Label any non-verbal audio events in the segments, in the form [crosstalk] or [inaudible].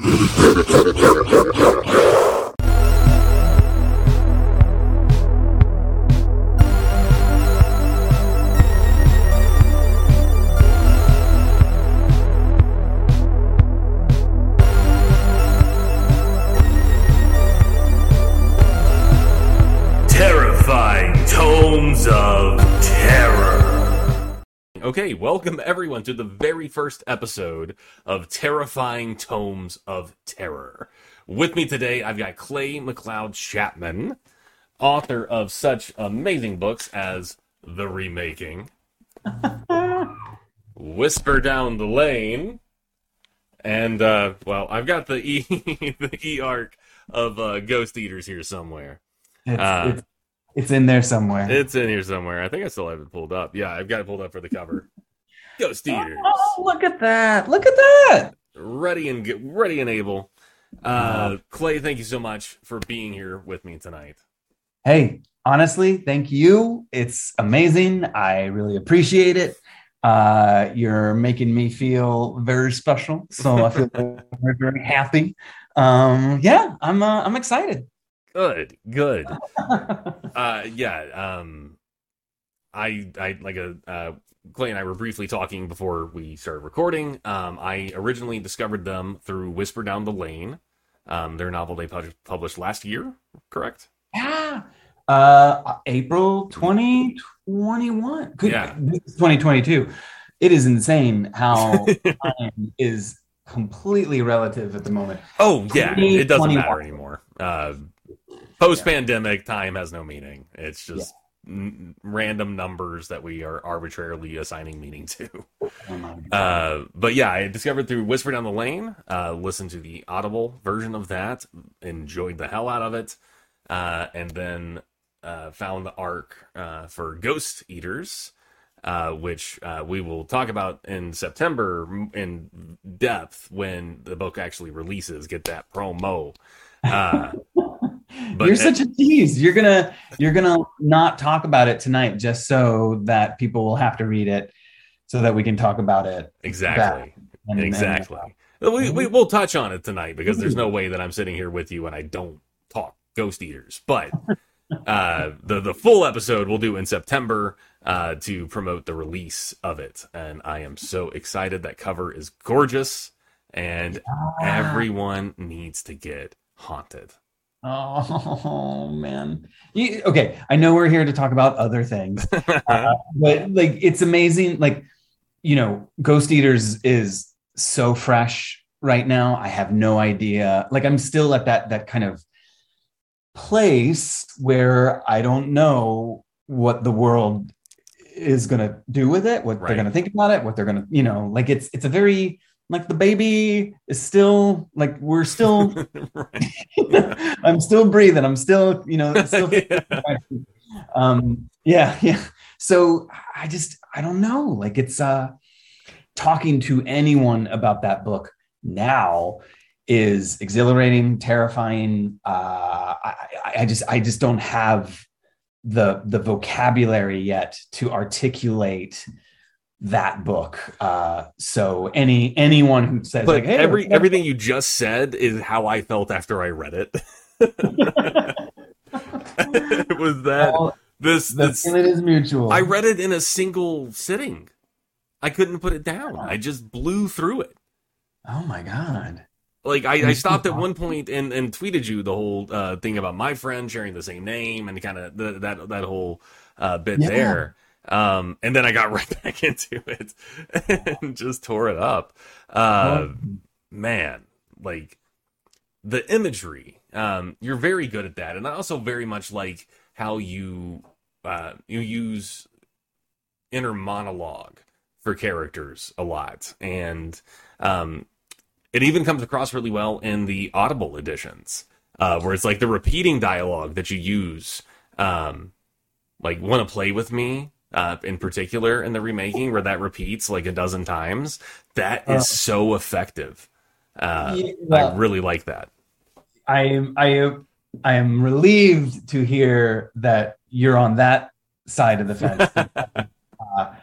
Of [laughs] Terror. Okay, welcome everyone to the very first episode of Terrifying Tomes of Terror. With me today, I've got Clay McLeod Chapman, author of such amazing books as The Remaking, [laughs] Whisper Down the Lane, and, uh, well, I've got the E, [laughs] the E arc of uh, Ghost Eaters here somewhere. It's, Uh, it's, it's in there somewhere. It's in here somewhere. I think I still have it pulled up. Yeah, I've got it pulled up for the cover. [laughs] Ghost Eaters, Oh, look at that! Look at that! ready and get ready and able. Uh, Clay, thank you so much for being here with me tonight. Hey, honestly, thank you. It's amazing. I really appreciate it. Uh, you're making me feel very special, so I feel [laughs] very, very happy. Um, yeah, I'm uh, I'm excited. Good, good. [laughs] Uh, yeah. Um, I I like a uh, Clay and I were briefly talking before we started recording. Um, I originally discovered them through Whisper Down the Lane. Um, their novel they pub- published last year, correct? yeah. Uh, April 2021. Good. Yeah. 2022. It is insane how [laughs] time is completely relative at the moment. Oh yeah, it doesn't matter anymore. Uh, Post pandemic, time has no meaning. It's just n- random numbers that we are arbitrarily assigning meaning to. Oh. Uh, but yeah, I discovered through Whisper Down the Lane. Uh, listened to the Audible version of that, enjoyed the hell out of it, uh, and then uh, found the arc uh, for Ghost Eaters. Uh, which uh, we will talk about in September in depth when the book actually releases. Get that promo. Uh, [laughs] but- you're such a tease. You're gonna you're gonna not talk about it tonight just so that people will have to read it, so that we can talk about it. exactly. And- and- Exactly. We, we, we'll touch on it tonight because there's no way that I'm sitting here with you and I don't talk ghost eaters. But uh, the the full episode we'll do in September uh, to promote the release of it, and I am so excited. That cover is gorgeous, and everyone needs to get haunted. Oh [laughs] man. You, okay, I know we're here to talk about other things, [laughs] uh, but like it's amazing. Like you know, Ghost Eaters is so fresh right now. I have no idea. Like I'm still at that that kind of place where I don't know what the world is going to do with it, what Right. they're going to think about it, what they're going to, you know, like it's it's a very like the baby is still like we're still [laughs] [laughs] I'm still breathing. I'm still, you know, still [laughs] um yeah, yeah. So I just I don't know. Like it's uh talking to anyone about that book now is exhilarating, terrifying. Uh I, I- I just I just don't have the the vocabulary yet to articulate that book. Uh so any anyone who says but like hey every everything you just said is how I felt after I read it. it [laughs] was that Well, this the this feeling is mutual. I read it in a single sitting. I couldn't put it down. I just blew through it. Oh my god. Like I, I stopped at one point and, and tweeted you the whole uh, thing about my friend sharing the same name and kind of that that whole uh, bit Yeah. there. Um, and then I got [laughs] right back into it [laughs] and just tore it up. Uh, man, like the imagery. Um, you're very good at that, and I also very much like how you uh, you use inner monologue for characters a lot, and um, it even comes across really well in the Audible editions, uh, where it's like the repeating dialogue that you use, um, like "Want to play with me." Uh, in particular, in the remaking, where that repeats like a dozen times, that is Uh. so effective. Uh, Yeah, well- I really like that. I am I am I am relieved to hear that you're on that side of the fence. [laughs] uh,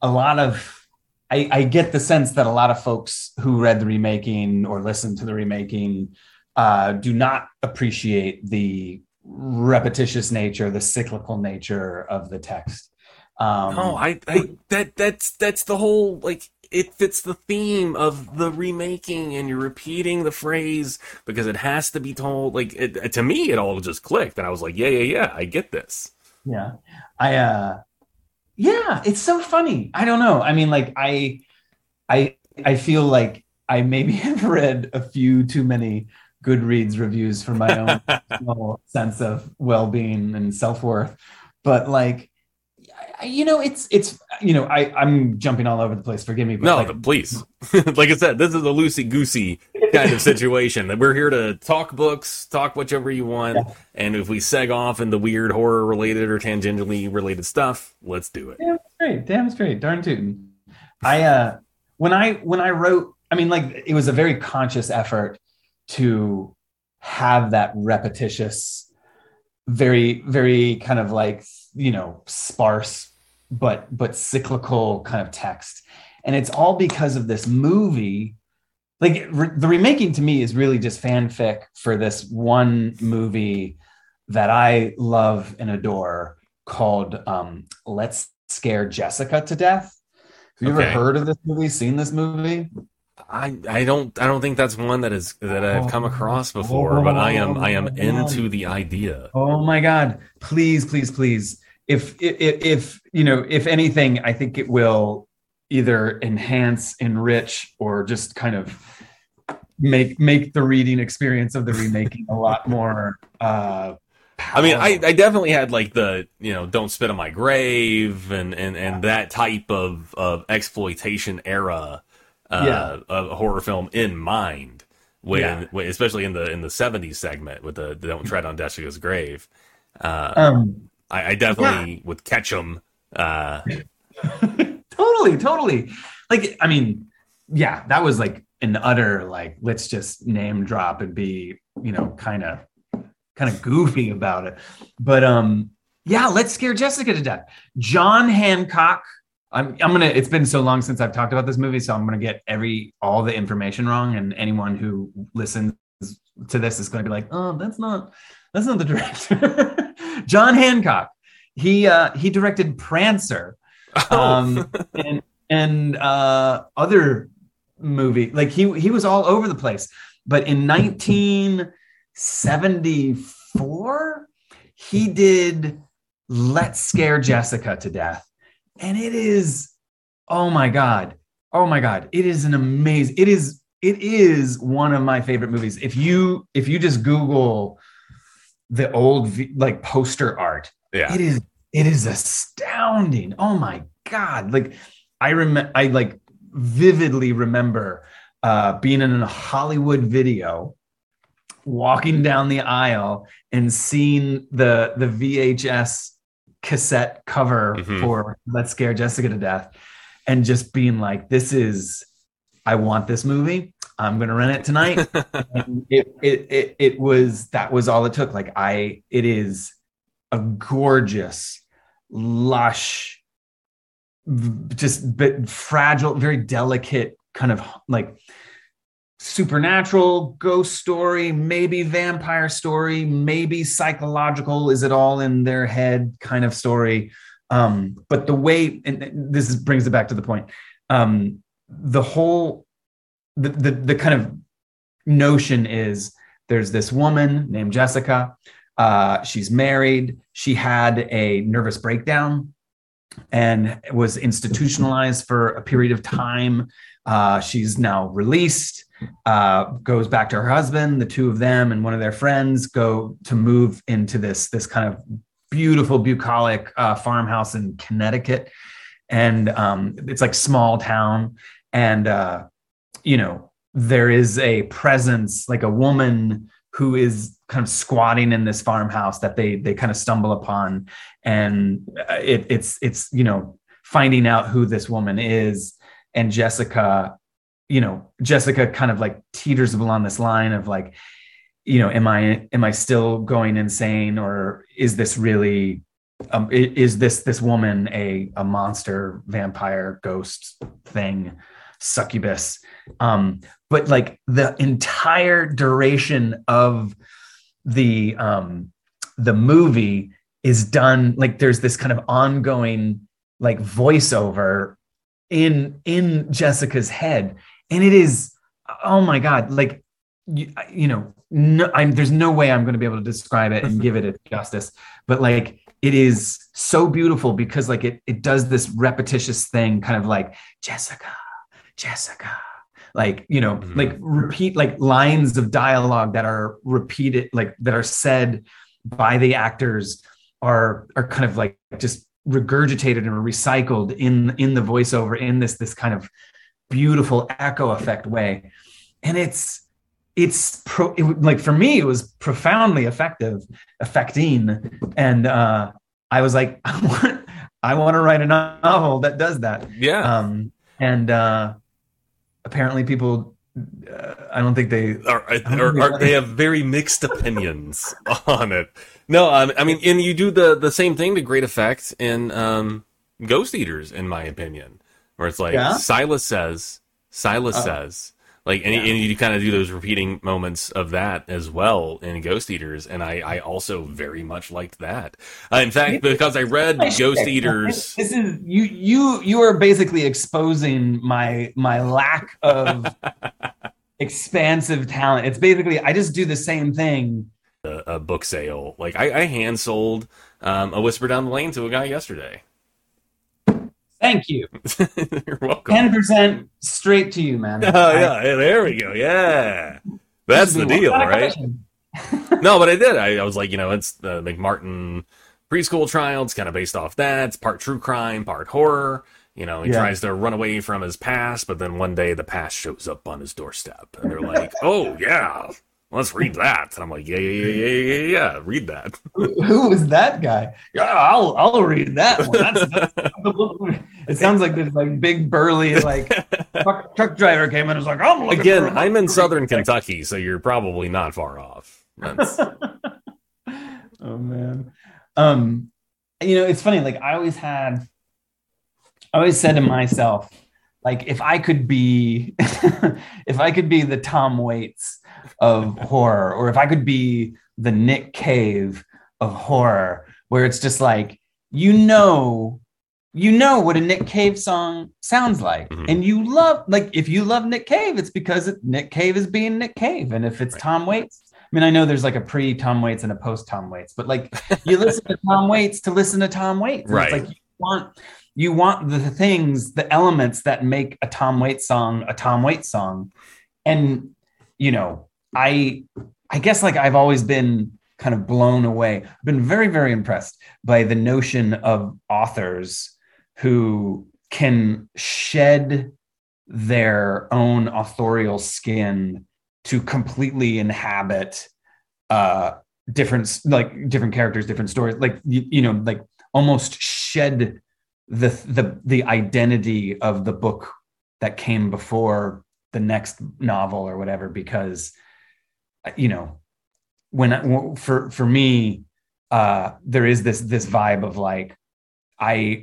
a lot of I, I get the sense that a lot of folks who read the remaking or listened to the remaking uh, do not appreciate the repetitious nature, the cyclical nature of the text. Um, no, I, I that that's that's the whole like it fits the theme of the remaking and you're repeating the phrase because it has to be told like it, to me it all just clicked and i was like yeah yeah yeah i get this. Yeah. I uh yeah it's so funny. I don't know. I mean like i i i feel like i maybe [laughs] have read a few too many goodreads reviews for my own [laughs] sense of well-being and self-worth but like you know, it's it's you know, I I'm jumping all over the place. Forgive me. But no, like, please. [laughs] like I said, this is a loosey goosey kind of [laughs] situation. That we're here to talk books, talk whichever you want, yeah. and if we seg off into weird horror related or tangentially related stuff, let's do it. Damn straight, damn straight, darn tootin'. I uh, when I when I wrote, I mean, like it was a very conscious effort to have that repetitious, very very kind of like you know sparse but but cyclical kind of text and it's all because of this movie like re- the remaking to me is really just fanfic for this one movie that i love and adore called um, let's scare jessica to death have you okay. ever heard of this movie seen this movie I, I don't I don't think that's one that is that I've come across before, oh, but I am I am into the idea. Oh my god! Please, please, please if, if if you know if anything i think it will either enhance enrich or just kind of make make the reading experience of the remaking a lot more uh I mean, I, I definitely had like the you know don't spit on my grave and and and that type of of exploitation era uh, yeah. of horror film in mind when, yeah. especially in the in the 70s segment with the, the don't tread on Jessica's grave. Uh, um, I, I definitely yeah. would catch them. Uh... [laughs] totally, totally. Like, I mean, yeah, that was like an utter like let's just name drop and be you know kind of kind of goofy about it. But um, yeah, let's scare Jessica to death. John Hancock. I'm, I'm gonna. It's been so long since I've talked about this movie, so I'm gonna get every all the information wrong, and anyone who listens to this is gonna be like, "Oh, that's not that's not the director. [laughs] John Hancock. He uh, he directed Prancer, oh. um, [laughs] and and uh, other movie. Like he he was all over the place. But in 1974, he did Let's Scare Jessica to Death, and it is oh my god, oh my god, it is an amazing. It is it is one of my favorite movies. If you if you just Google the old like poster art. Yeah. It is it is astounding. Oh my god. Like I remember I like vividly remember uh being in a Hollywood video walking down the aisle and seeing the the VHS cassette cover mm-hmm. for Let's Scare Jessica to Death and just being like this is I want this movie. I'm gonna rent it tonight. [laughs] it, it, it it was that was all it took. Like I, it is a gorgeous, lush, just but fragile, very delicate kind of like supernatural ghost story, maybe vampire story, maybe psychological. Is it all in their head kind of story? Um, but the way, and this brings it back to the point. Um, the whole the, the, the kind of notion is there's this woman named Jessica. Uh, she's married. She had a nervous breakdown and was institutionalized for a period of time. Uh, she's now released, uh, goes back to her husband. The two of them and one of their friends go to move into this, this kind of beautiful, bucolic uh, farmhouse in Connecticut. And um, it's like small town. And uh, you know, there is a presence like a woman who is kind of squatting in this farmhouse that they they kind of stumble upon. And it, it's it's you know finding out who this woman is. And jessica you know jessica kind of like teeters along this line of like you know am i am i still going insane? Or is this really um, is this this woman a a monster vampire ghost thing succubus um but like the entire duration of the um the movie is done like there's this kind of ongoing like voiceover in in Jessica's head. And it is oh my god like you, you know no, I'm, there's no way I'm going to be able to describe it and give it justice. But like it is so beautiful because like it it does this repetitious thing kind of like Jessica Jessica like you know mm-hmm. like repeat like lines of dialogue that are repeated like that are said by the actors are are kind of like just regurgitated and recycled in in the voiceover in this this kind of beautiful echo effect way. And it's it's pro it, like for me it was profoundly effective affecting and uh i was like [laughs] i want i want to write a novel that does that. Yeah. Um and uh apparently people uh, I don't think they are, are, are, they [laughs] have very mixed opinions [laughs] on it. No, um, I mean, and you do the the same thing to great effect in um, Ghost Eaters, in my opinion, where it's like yeah? Silas says, Silas uh, says, like, and, yeah. and you kind of do those repeating moments of that as well in Ghost Eaters, and I, I also very much liked that. Uh, in fact, because I read Ghost Eaters, [laughs] this is you you you are basically exposing my my lack of [laughs] expansive talent. It's basically I just do the same thing. A, a book sale, like I, I hand sold um, a Whisper Down the Lane to a guy yesterday. Thank you. [laughs] You're welcome. Ten percent straight to you, man. [laughs] Oh yeah, there we go. Yeah, that's the deal, right? [laughs] no, but I did. I, I, was like, you know, it's the McMartin preschool trial. It's kind of based off that. It's part true crime, part horror. You know, he yeah. tries to run away from his past, but then one day the past shows up on his doorstep, and they're like, "Oh yeah, let's read that." And I'm like, "Yeah, yeah, yeah, yeah, yeah, yeah. read that." Who is that guy? Yeah, I'll I'll read that one. That's, that's it sounds like this like big burly like [laughs] truck, truck, driver came in and was like, "I'm again." I'm in southern Kentucky, so you're probably not far off. [laughs] oh man, um, you know, it's funny. Like I always had I always said to myself, like if I could be [laughs] if I could be the Tom Waits of horror, or if I could be the Nick Cave of horror, where it's just like, you know, you know what a Nick Cave song sounds like. Mm-hmm. And you love like if you love Nick Cave, it's because it, Nick Cave is being Nick Cave. And if it's right. Tom Waits, I mean, I know there's like a pre Tom Waits and a post Tom Waits, but like you listen to Tom Waits to listen to Tom Waits. Right. It's like you want you want the things, the elements that make a Tom Waits song a Tom Waits song. And, you know, I I guess like I've always been kind of blown away. I've been very, very impressed by the notion of authors who can shed their own authorial skin to completely inhabit uh different like different characters different stories like you, you know like almost shed the the the identity of the book that came before the next novel or whatever because you know when for for me uh there is this this vibe of like i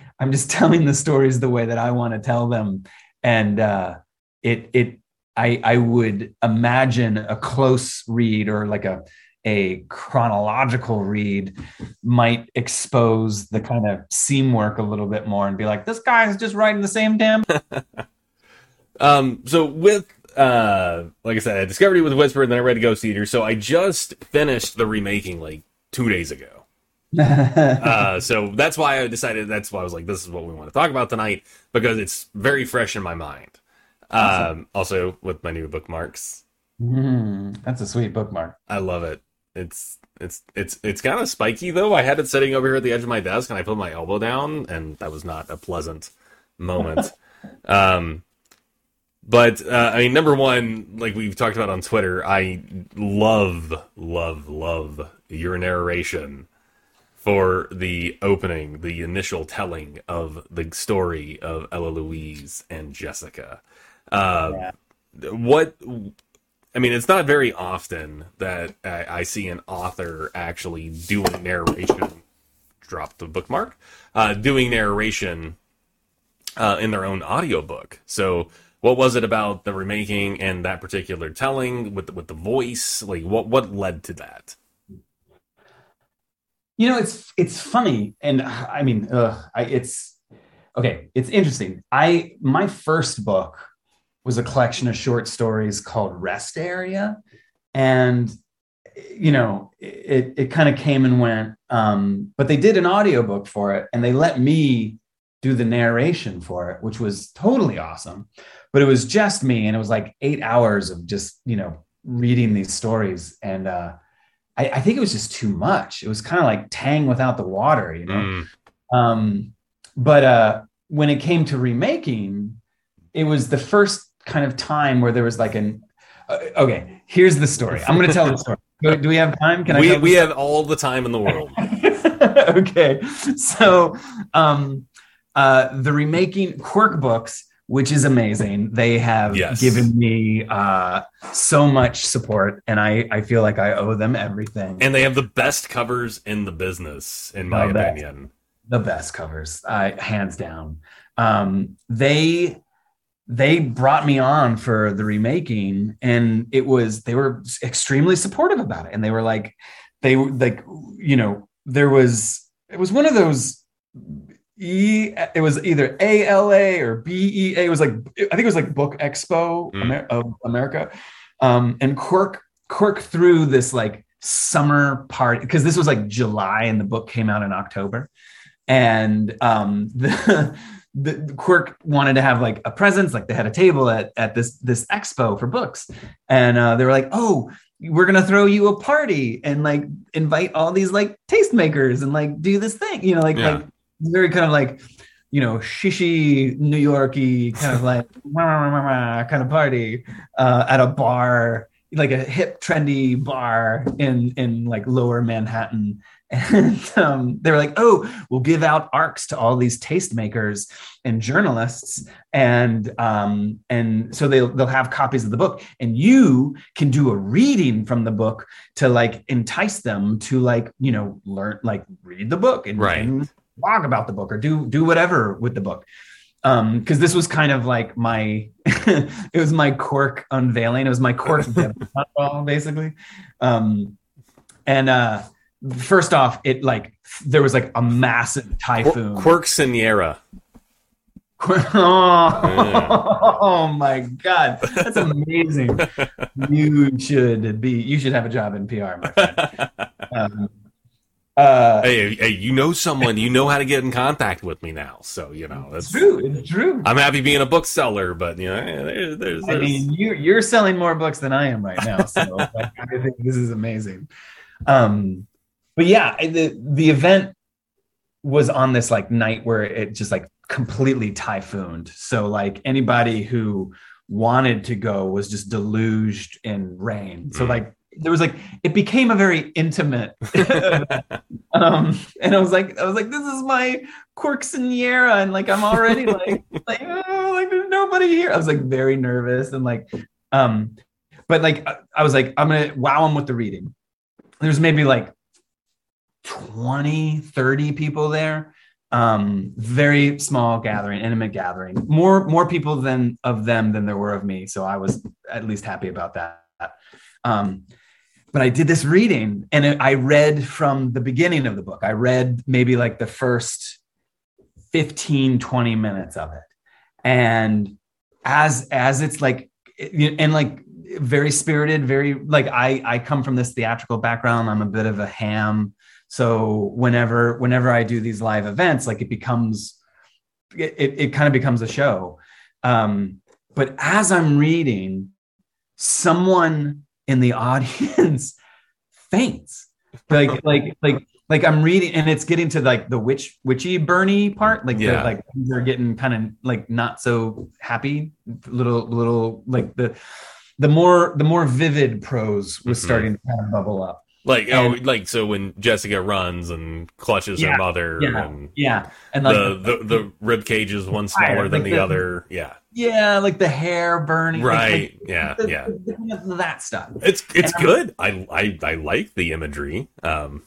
[laughs] i'm just telling the stories the way that i want to tell them and uh it it i i would imagine a close read or like a a chronological read might expose the kind of seam work a little bit more and be like, this guy's just writing the same damn. [laughs] um, so with uh, like I said, I discovered it with Whisper, and then I read Ghost Eater. So I just finished the remaking like two days ago. [laughs] uh, so that's why I decided. That's why I was like, this is what we want to talk about tonight because it's very fresh in my mind. Awesome. Um, also with my new bookmarks. Mm, that's a sweet bookmark. I love it. It's it's it's it's kind of spiky though. I had it sitting over here at the edge of my desk, and I put my elbow down, and that was not a pleasant moment. [laughs] um, but uh, I mean, number one, like we've talked about on Twitter, I love, love, love your narration for the opening, the initial telling of the story of Ella Louise and Jessica. Uh, yeah. What I mean, it's not very often that I, I see an author actually doing narration drop the bookmark, uh, doing narration uh, in their own audiobook. So, what was it about the remaking and that particular telling with with the voice? Like, what what led to that? You know, it's it's funny, and I mean, I, it's okay. It's interesting. I my first book was a collection of short stories called Rest Area, and you know, it it kind of came and went. Um, but they did an audiobook for it, and they let me do the narration for it, which was totally awesome. But it was just me, and it was like eight hours of just you know reading these stories, and uh, I, I think it was just too much. It was kind of like Tang without the water, you know. Mm. Um, but uh, when it came to remaking, it was the first kind of time where there was like an uh, okay. Here's the story. I'm going to tell the story. [laughs] Do, do, we have time? Can I? We we have all the time in the world. [laughs] okay, so um, uh, the remaking Quirk books which is amazing. They have yes. given me uh, so much support, and I, I feel like I owe them everything. And they have the best covers in the business, in my the opinion. Best, the best covers, uh, hands down. Um, they they brought me on for the remaking, and it was they were extremely supportive about it, and they were like, they were like, you know, there was it was one of those E. It was either A L A or B E A. It was like I think it was like Book Expo mm. Amer- of America, um, and Quirk Quirk threw this like summer party because this was like July and the book came out in October, and um, [laughs] the. the Quirk wanted to have like a presence, like they had a table at, at this this expo for books, and uh, they were like, "Oh, we're gonna throw you a party and like invite all these like tastemakers and like do this thing, you know, like yeah. like very kind of like you know shishy New Yorky kind of [laughs] like kind of party uh, at a bar, like a hip trendy bar in in like Lower Manhattan. [laughs] And um, they were like, "Oh, we'll give out arcs to all these tastemakers and journalists, and um, and so they'll they'll have copies of the book, and you can do a reading from the book to like entice them to like you know learn like read the book and, right. and blog about the book or do do whatever with the book. Um because this was kind of like my [laughs] it was my quirk unveiling. It was my quirk [laughs] basically. Um and uh first off it like there was like a massive typhoon. quirk Siniera. [laughs] Oh, yeah. oh my god. That's amazing. You should be you should have a job in pr my friend. Um, uh, hey, hey, you know someone, you know how to get in contact with me now. So you know that's true. It's true. I'm happy being a bookseller, but you know, there's, there's, I mean, you you're selling more books than I am right now. So [laughs] like, I think this is amazing. Um, but yeah, the the event was on this like night where it just like completely typhooned. So like anybody who wanted to go was just deluged in rain. So mm. like there was like it became a very intimate [laughs] um and i was like i was like this is my quirksoniera and like i'm already like [laughs] like oh, like there's nobody here. I was like very nervous and like um but like i was like i'm gonna wow them with the reading. There's maybe like 20 30 people there um very small gathering intimate gathering more more people than of them than there were of me so i was at least happy about that. Um but I did this reading and I read from the beginning of the book. I read maybe like the first 15, 20 minutes of it. And as as it's like and like very spirited, very like I I come from this theatrical background. I'm a bit of a ham. So whenever whenever I do these live events, like it becomes it, it kind of becomes a show. Um, but as I'm reading, someone in the audience [laughs] faints. Like like like like I'm reading and it's getting to like the witch witchy Bernie part. Like yeah. like things are getting kind of like not so happy. Little little like the the more the more vivid prose was mm-hmm. starting to kind of bubble up. Like oh, and, oh, like so when Jessica runs and clutches yeah, her mother, yeah, and yeah, and like the the, the, the rib cage is one smaller than the, the, other, yeah, yeah, like the hair burning, right? Like, yeah, yeah, that stuff. It's it's and good. I I I like the imagery. Um,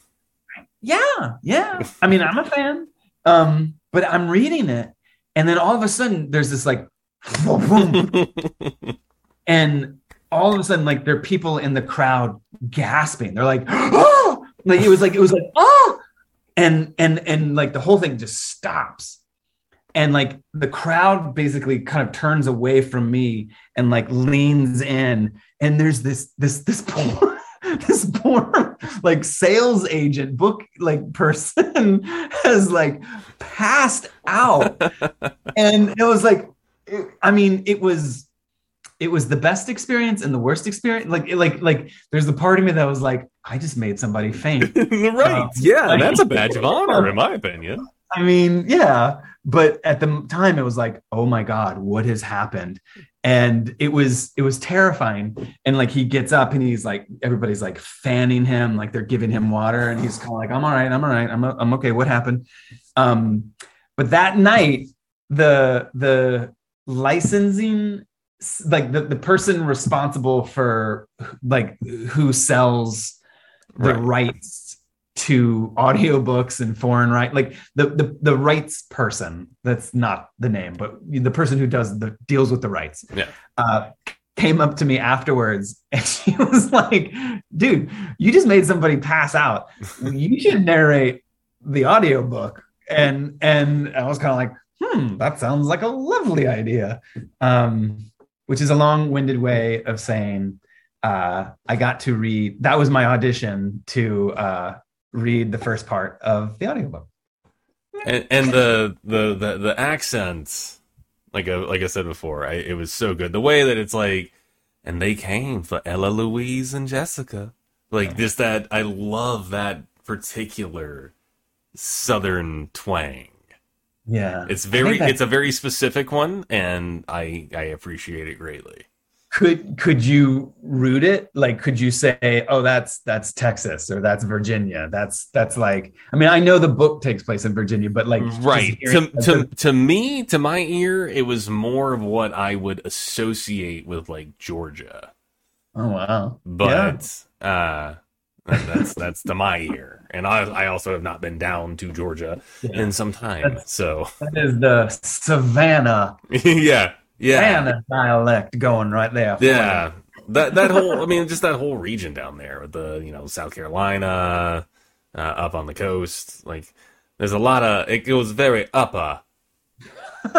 Yeah, yeah. I mean, I'm a fan. Um, but I'm reading it, and then all of a sudden there's this like [laughs] and all of a sudden, like there are people in the crowd gasping. They're like, oh! like it was like it was like, oh, and and and like the whole thing just stops. And like the crowd basically kind of turns away from me and like leans in. And there's this this this poor [laughs] this poor like sales agent book like person [laughs] has like passed out [laughs] and it was like i mean it was it was the best experience and the worst experience. Like like like there's the part of me that was like i just made somebody faint. [laughs] Right. Um, yeah like, that's a badge of [laughs] honor in my opinion. I mean yeah but at the time it was like oh my god what has happened? And it was it was terrifying. And like he gets up and he's like everybody's like fanning him like they're giving him water. And he's kind of like i'm all right i'm all right i'm, I'm okay what happened? Um but that night the the licensing like the, the person responsible for like who sells the right. rights to audiobooks and foreign right like the, the the rights person that's not the name but the person who does the deals with the rights yeah. uh, came up to me afterwards [laughs] and she was like dude you just made somebody pass out. You should narrate the audiobook. And and i was kind of like hmm that sounds like a lovely idea. Um which is a long-winded way of saying uh, I got to read. That was my audition to uh, read the first part of the audiobook. And, and the, the the the accents, like I, like I said before, I, it was so good. The way that it's like, and they came for Ella Louise and Jessica, like just that. I love that particular Southern twang. Yeah, it's very it's a very specific one, and I I appreciate it greatly. Could could you root it? Like could you say oh that's that's texas or that's virginia. That's that's like i mean i know the book takes place in virginia but like right. to, to, to me to my ear it was more of what i would associate with like georgia. Oh wow. But yeah. uh that's that's to my ear and i i also have not been down to georgia yeah. in some time that's, so that is the savannah [laughs] yeah yeah, a dialect going right there. Yeah, that that whole I mean, just that whole region down there with the you know South Carolina, uh, up on the coast. Like, there's a lot of it goes very upper. [laughs]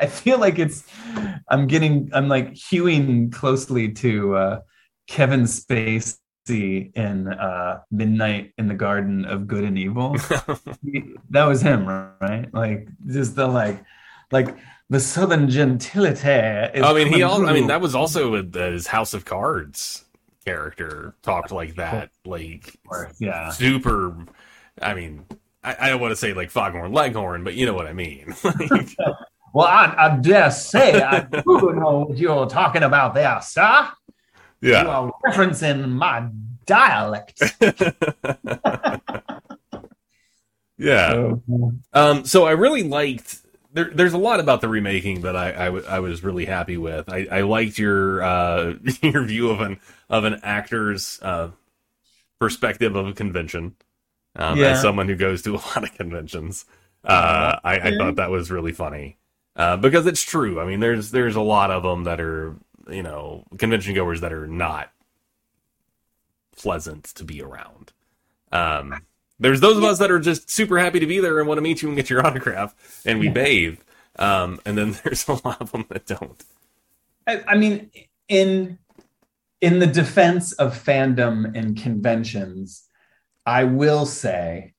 I feel like it's I'm getting I'm like hewing closely to uh, Kevin Spacey in uh, Midnight in the Garden of Good and Evil. [laughs] that was him, right? Like just the like like the southern gentility. I mean, he. All, I mean, that was also with his House of Cards character talked like that, like yeah, super. I mean, I, I don't want to say like Foghorn Leghorn, but you know what I mean. [laughs] well, I, I dare say I do know what you're talking about there, sir. Yeah, you are referencing my dialect. [laughs] yeah. Um. So I really liked there, there's a lot about the remaking that I, I, w- I was really happy with. I, I liked your uh, [laughs] your view of an of an actor's uh, perspective of a convention. Um, yeah. As someone who goes to a [laughs] lot of conventions, uh, I, I, thought that was really funny uh, because it's true. I mean, there's there's a lot of them that are you know convention goers that are not pleasant to be around. Um, there's those of us that are just super happy to be there and want to meet you and get your [laughs] autograph, and we yeah. bathe. Um, and then [laughs] there's a lot of them that don't. I, I mean, in in the defense of fandom and conventions, I will say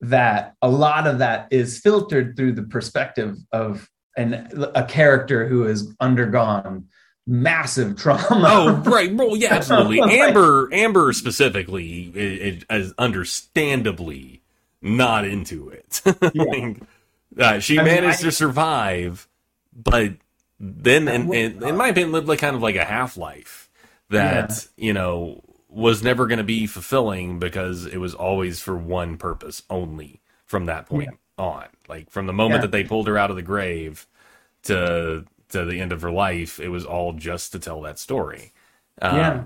that a lot of that is filtered through the perspective of an a character who has undergone massive trauma. Oh, right. Well, yeah, [laughs] absolutely. Amber, Amber specifically is, is understandably not into it. [laughs] like, uh, she I managed mean, I, to survive, but then, in, in, in, my opinion, lived like kind of like a half life that yeah. you know was never going to be fulfilling because it was always for one purpose only from that point yeah. on. Like from the moment yeah. that they pulled her out of the grave to to the end of her life, it was all just to tell that story. Um, yeah.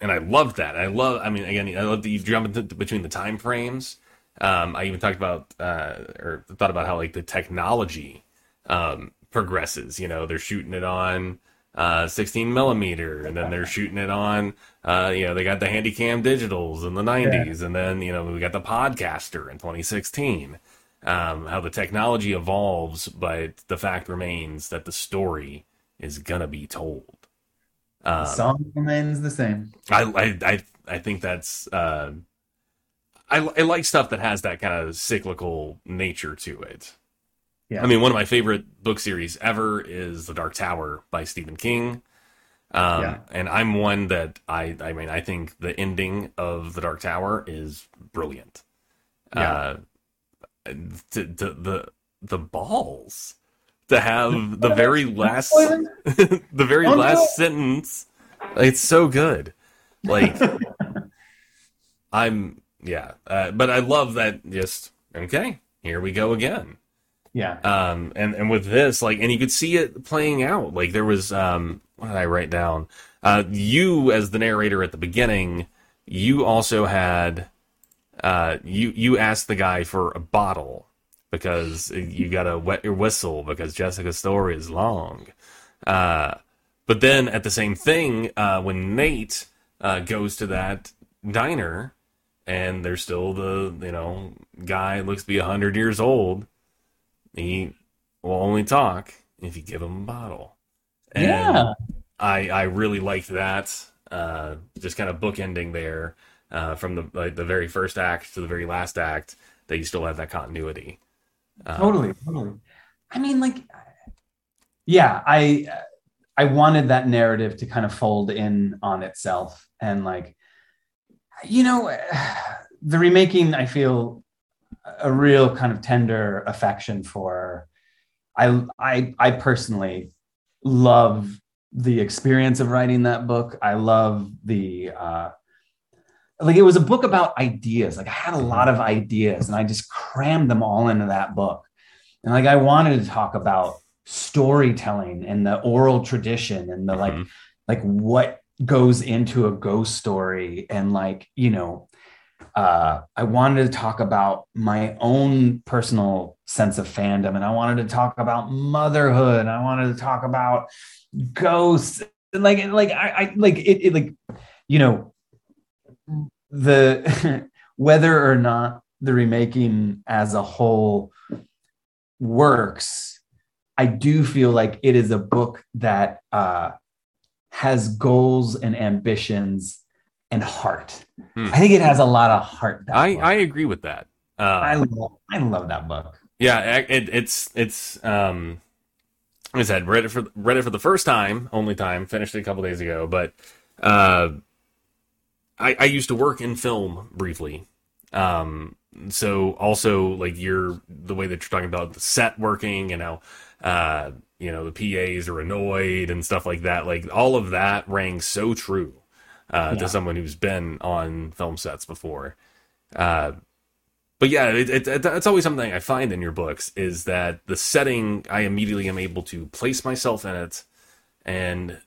and I loved that. I love. I mean, again, I love that you jump into, between the time frames. Um, I even talked about uh, or thought about how like the technology um, progresses. You know, they're shooting it on uh, 16 millimeter, and then they're shooting it on. Uh, you know, they got the Handycam digitals in the 90s, yeah. and then you know we got the Podcaster in 2016. Um, how the technology evolves, but the fact remains that the story is gonna be told. Um, the song remains the same. I I I, I think that's. Uh, I, I like stuff that has that kind of cyclical nature to it. Yeah. I mean, one of my favorite book series ever is The Dark Tower by Stephen King. Um, yeah. And I'm one that I, I mean, I think the ending of The Dark Tower is brilliant. Yeah. Uh, to, the the balls to have the very [laughs] last [laughs] the very oh, last no. sentence. It's so good. Like [laughs] I'm yeah, uh, but I love that. Just okay, here we go again. Yeah. Um, and, and with this, like, and you could see it playing out. Like, there was, um, what did I write down? Uh, you, as the narrator at the beginning, you also had, uh, you, you asked the guy for a bottle because you got to wet your whistle because Jessica's story is long. Uh, but then at the same thing, uh, when Nate, uh, goes to that diner and there's still the, you know, guy looks to be a hundred years old he will only talk if you give him a bottle. And yeah. I I really liked that. Uh, just kind of bookending there uh, from the like the very first act to the very last act that you still have that continuity. Um, totally, totally. I mean, like, yeah, I I wanted that narrative to kind of fold in on itself, and like, you know, the remaking I feel a real kind of tender affection for. I I I personally love the experience of writing that book. I love the uh, like it was a book about ideas. Like I had a lot of ideas, and I just crammed them all into that book. And like I wanted to talk about storytelling and the oral tradition and the mm-hmm. like like what goes into a ghost story and like you know uh, I wanted to talk about my own personal sense of fandom, and I wanted to talk about motherhood. and I wanted to talk about ghosts, and like, like I, I like it, it, like, you know, the [laughs] whether or not the remaking as a whole works. I do feel like it is a book that uh, has goals and ambitions and heart. Hmm. I think it has a lot of heart. I, I agree with that. Uh, I love, I love that book. Yeah, it, it's it's um, like I said, read it for read it for the first time, only time. Finished it a couple days ago, but uh, I, I used to work in film briefly. Um, so also like you're the way that you're talking about the set working and how uh, you know the PAs are annoyed and stuff like that. Like all of that rang so true uh, yeah. to someone who's been on film sets before. Uh, but yeah, it, it, it, it's always something I find in your books is that the setting I immediately am able to place myself in it and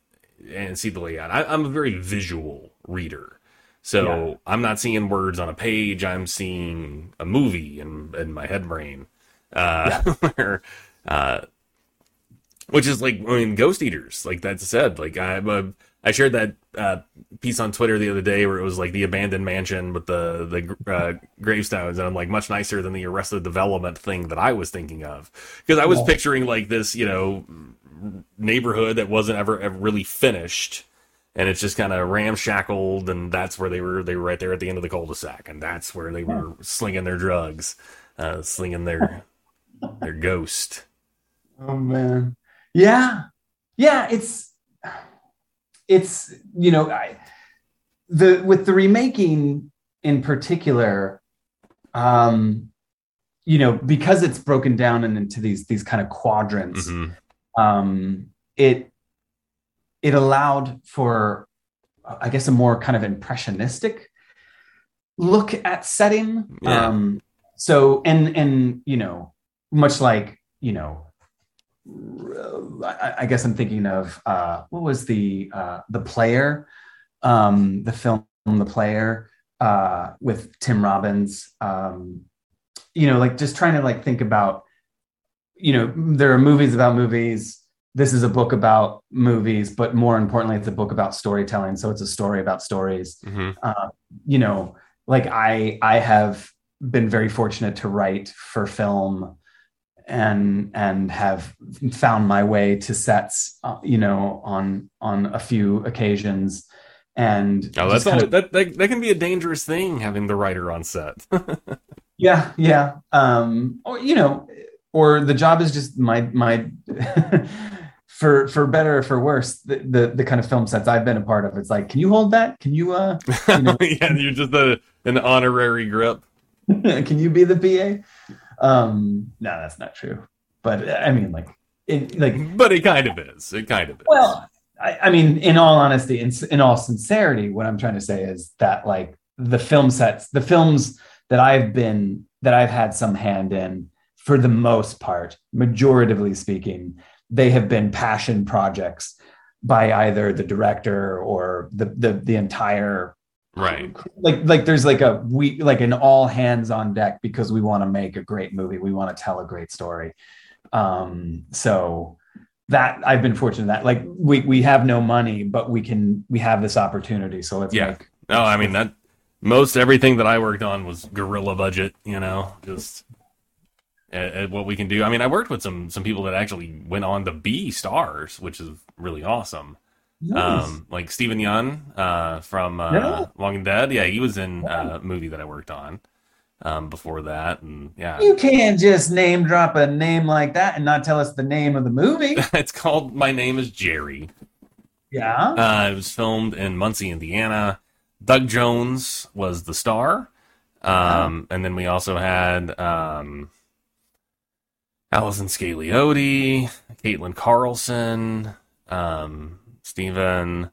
and see the layout. I, am a very visual reader, so yeah. I'm not seeing words on a page. I'm seeing a movie in in my head brain, uh, yeah. [laughs] where, uh, which is like I mean, Ghost Eaters. Like that said, like I'm a I shared that uh, piece on Twitter the other day where it was like the abandoned mansion with the the uh, gravestones, and I'm like much nicer than the Arrested Development thing that I was thinking of because I was yeah. picturing like this, you know, neighborhood that wasn't ever, ever really finished, and it's just kind of ramshackled, and that's where they were. They were right there at the end of the cul-de-sac, and that's where they were slinging their drugs, uh, slinging their their ghost. Oh man, yeah, yeah, it's it's you know I, the with the remaking in particular um you know because it's broken down and into these these kind of quadrants mm-hmm. um it it allowed for i guess a more kind of impressionistic look at setting yeah. um so and and you know much like you know I, I guess I'm thinking of uh, what was the uh, the player um, the film The Player uh, with Tim Robbins. Um, you know, like just trying to like think about, you know, there are movies about movies. This is a book about movies, but more importantly, it's a book about storytelling. So it's a story about stories. hmm Uh, you know, like I I have been very fortunate to write for film and and have found my way to sets uh, you know on on a few occasions and Oh, that's all, of- that, that that can be a dangerous thing having the writer on set. [laughs] yeah yeah um or you know or the job is just my my [laughs] for for better or for worse the, the the kind of film sets i've been a part of it's like can you hold that can you uh know- [laughs] yeah, you're just a, an honorary grip. [laughs] can you be the pa um no that's not true but i mean like it like But it kind of is. It kind of is. well I, I mean in all honesty in, in all sincerity what i'm trying to say is that like the film sets the films that i've been that i've had some hand in for the most part majoritively speaking they have been passion projects by either the director or the the, the entire right. like like there's like a we like an all hands on deck because we want to make a great movie we want to tell a great story um so that i've been fortunate that like we we have no money but we can we have this opportunity so let's Yeah. make No, I mean that most everything that I worked on was guerrilla budget, you know, just at, at what we can do. I mean, I worked with some some people that actually went on to be stars, which is really awesome. Nice. Um, like Steven Yeun uh, from uh, Yeah. Walking Dead. Yeah, he was in uh, a movie that I worked on um, before that, and yeah, you can't just name drop a name like that and not tell us the name of the movie [laughs] it's called My Name Is Jerry. yeah Uh, it was filmed in Muncie, Indiana. Doug Jones was the star. Um, and then we also had um, Allison Scagliotti, Caitlin Carlson, um, Stephen.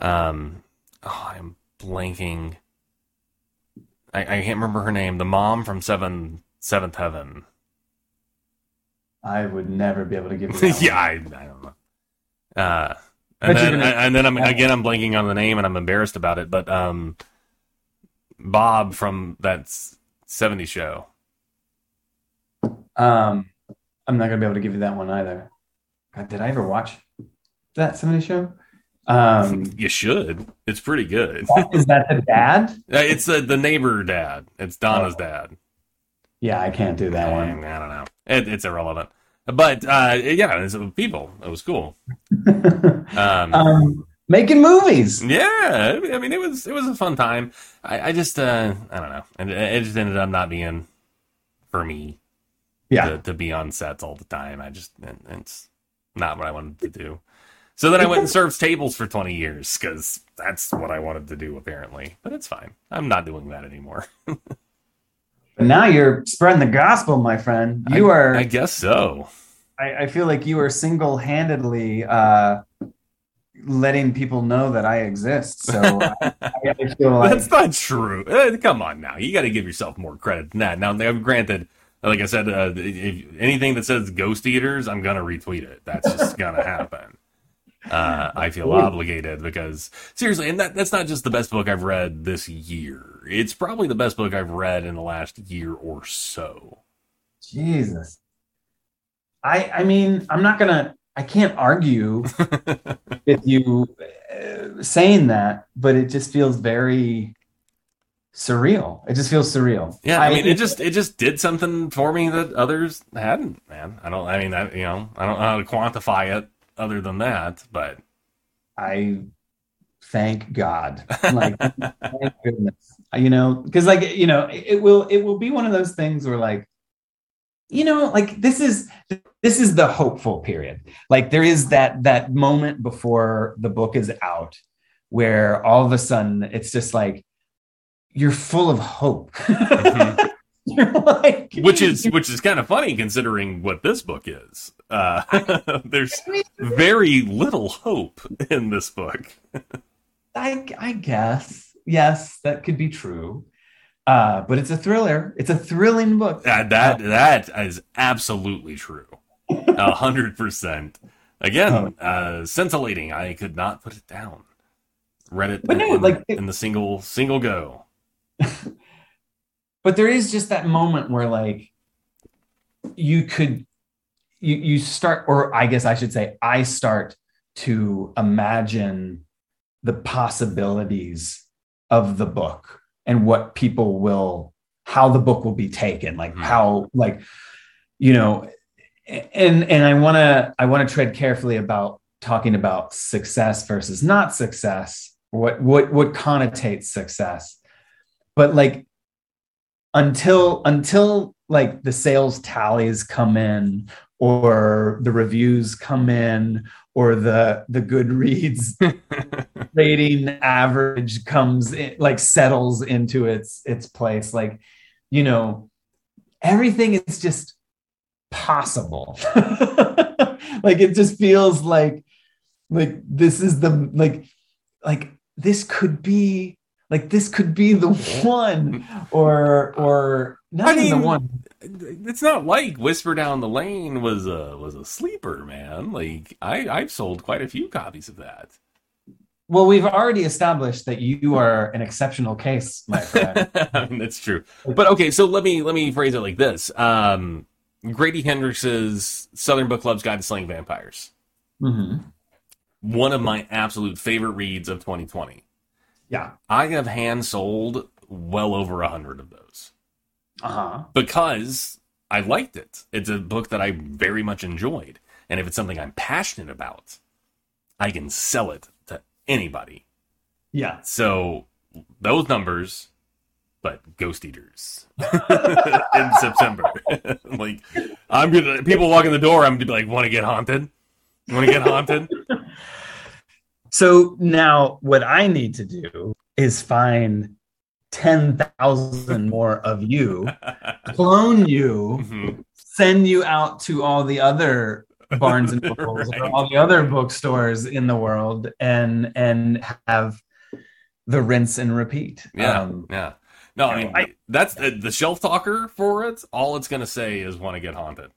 Um, oh, I'm blanking. I, I can't remember her name. The mom from Seven Seventh Heaven. i would never be able to give [laughs] you that one. yeah, I, I don't know. Uh, and then, gonna- and then I'm again I'm blanking on the name and I'm embarrassed about it. But um, Bob from that '70s show. Um i'm not gonna be able to give you that one either God, did i ever watch that 70 show um You should. It's pretty good. is that the dad [laughs] Uh, it's the the neighbor dad. It's Donna's Oh. dad. Yeah, I can't do that one. I don't know. It, it's irrelevant. But uh, yeah, it's people. It was cool. [laughs] Um, um, making movies. yeah, I mean, it was it was a fun time. I, I just uh, I don't know, and it, it just ended up not being for me Yeah. to, to be on sets all the time. I just it, it's not what I wanted to do. So then I went and served tables for 20 years because that's what I wanted to do apparently. But it's fine. I'm not doing that anymore. But [laughs] now you're spreading the gospel, my friend. You I- are. I I, guess so. I, feel like you are single-handedly uh, letting people know that I exist. So I, [laughs] I feel like That's not true. Eh, come on now. You got to give yourself more credit than that. Now, now, granted, like I said, uh, if anything that says ghost eaters, I'm going to retweet it. That's just [laughs] going to happen. Uh, I feel obligated because seriously, and that, that's not just the best book I've read this year. It's probably the best book I've read in the last year or so. Jesus. I I mean, I'm not gonna. I can't argue [laughs] with you uh, saying that, but it just feels very surreal. It just feels surreal. Yeah, I mean, it just it just did something for me that others hadn't. Man, I don't. I mean, I, you know, I don't know how to quantify it other than that, but I thank God. Like, [laughs] thank goodness. You know, because like you know, it, it will it will be one of those things where like, you know, like this is this is the hopeful period. Like there is that that moment before the book is out where all of a sudden it's just like you're full of hope. [laughs] you're like which is which is kind of funny considering what this book is. Uh, [laughs] there's very little hope in this book. [laughs] I, I guess yes, that could be true. Uh, but it's a thriller. It's a thrilling book. Uh, that that is absolutely true, a hundred percent. Again, uh, scintillating. I could not put it down. Read it But no, in, like- in the single single go. [laughs] but there is just that moment where like you could you you start or i guess i should say i start to imagine the possibilities of the book and what people will how the book will be taken like Mhm. how like you know and and i want to i want to tread carefully about talking about success versus not success what what what connotates success but like until until like the sales tallies come in or the reviews come in or the the goodreads [laughs] rating average comes in, like settles into its its place like you know everything is just possible. [laughs] Like it just feels like like this is the like like this could be like this could be the one or or not I even mean, the one it's not like Whisper Down the Lane was a was a sleeper, man. Like I I've sold quite a few copies of that. well we've already established that you are an exceptional case my friend [laughs] I mean, that's true. But okay, so let me let me phrase it like this. Um Grady Hendrix's Southern Book Club's Guide to Slaying Vampires. Mhm. One of my absolute favorite reads of 2020. Yeah I have hand sold well over a hundred of those uh-huh because I liked it. It's a book that I very much enjoyed. And if it's something I'm passionate about, I can sell it to anybody. yeah So those numbers, but Ghost Eaters [laughs] in September. [laughs] like I'm gonna people walk in the door, I'm gonna be like, want to get haunted? Want to get haunted? [laughs] So now what I need to do is find 10,000 more of you, [laughs] clone you, Mhm. send you out to all the other Barnes and Nobles [laughs] Right. or all the other bookstores in the world and and have the rinse and repeat. Yeah, Um, yeah. No, I mean I- that's the, the shelf talker for it. All it's gonna say is want to get haunted.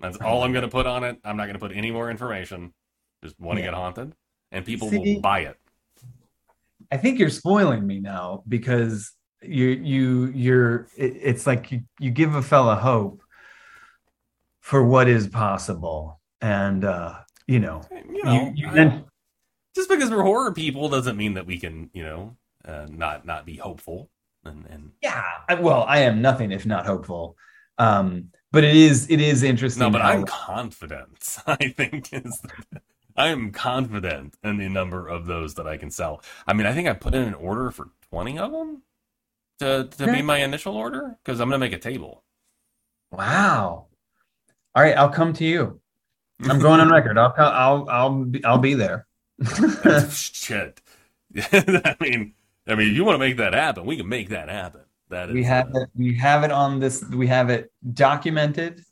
That's all I'm gonna put on it. I'm not gonna put any more information. Just want to Yeah. get haunted, and people See- will buy it. I think you're spoiling me now because you you you're it, it's like you, you give a fella hope for what is possible and uh you know You know, you, you men- just because we're horror people doesn't mean that we can, you know, uh, not not be hopeful. And and yeah I, well i am nothing if not hopeful um but it is it is interesting no, but I'm confident. [laughs] I think is. I am confident in the number of those that I can sell. I mean, I think I put in an order for 20 of them to to be my initial order because I'm gonna make a table. wow all right i'll come to you i'm going on [laughs] record i'll i'll i'll be, i'll be there [laughs] [laughs] Shit. I mean, I mean, if you want to make that happen, we can make that happen. That is, we have uh, it we have it on this we have it documented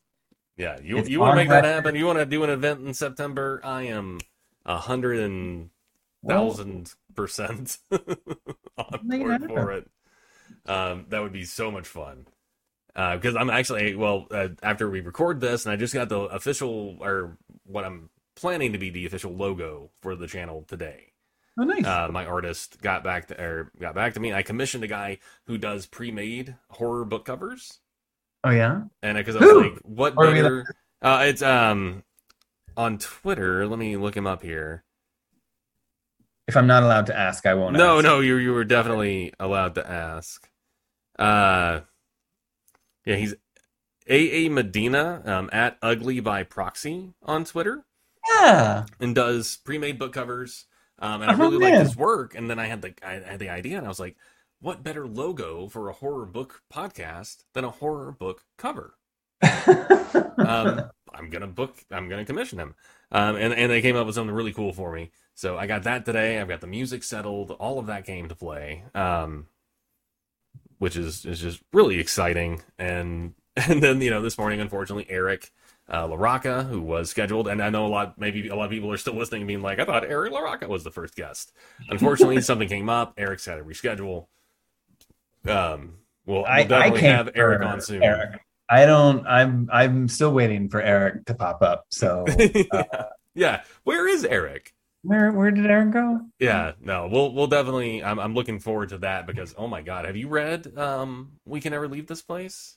yeah. You it's you want to make that happen? You want to do an event in September? I am a hundred and thousand percent [laughs] on board for it. Um, that would be so much fun. Because I'm actually well uh, after we record this, and I just got the official or what I'm planning to be the official logo for the channel today. oh nice uh, my artist got back to or got back to me. I commissioned a guy who does pre-made horror book covers, oh yeah and because I was Who? like, what Are better? Uh, it's um on Twitter. Let me look him up here. if i'm not allowed to ask i won't No, ask. no, you you were definitely allowed to ask. Uh, yeah, he's AA Medina um, at Ugly by Proxy on Twitter. yeah and does pre-made book covers. Um, and I Oh, really like his work. And then I had the I had the idea, and I was like, what better logo for a horror book podcast than a horror book cover? [laughs] Um, I'm gonna book. I'm gonna commission him. Um, and and they came up with something really cool for me. So I got that today. I've got the music settled. All of that came to play. Um, which is is just really exciting. And [laughs] and then you know this morning, unfortunately, Eric uh, LaRocca, who was scheduled, and I know a lot, maybe a lot of people are still listening, and being like, I thought Eric LaRocca was the first guest. Unfortunately, [laughs] something came up. Eric's had to reschedule. Um, we'll, we'll I, I definitely can't have Eric on soon. Eric. I don't. I'm. I'm still waiting for Eric to pop up. So yeah. [laughs] yeah, where is Eric? Where where did Eric go? Yeah, no, we'll we'll definitely. I'm I'm looking forward to that because oh my god, have you read um We Can Never Leave This Place?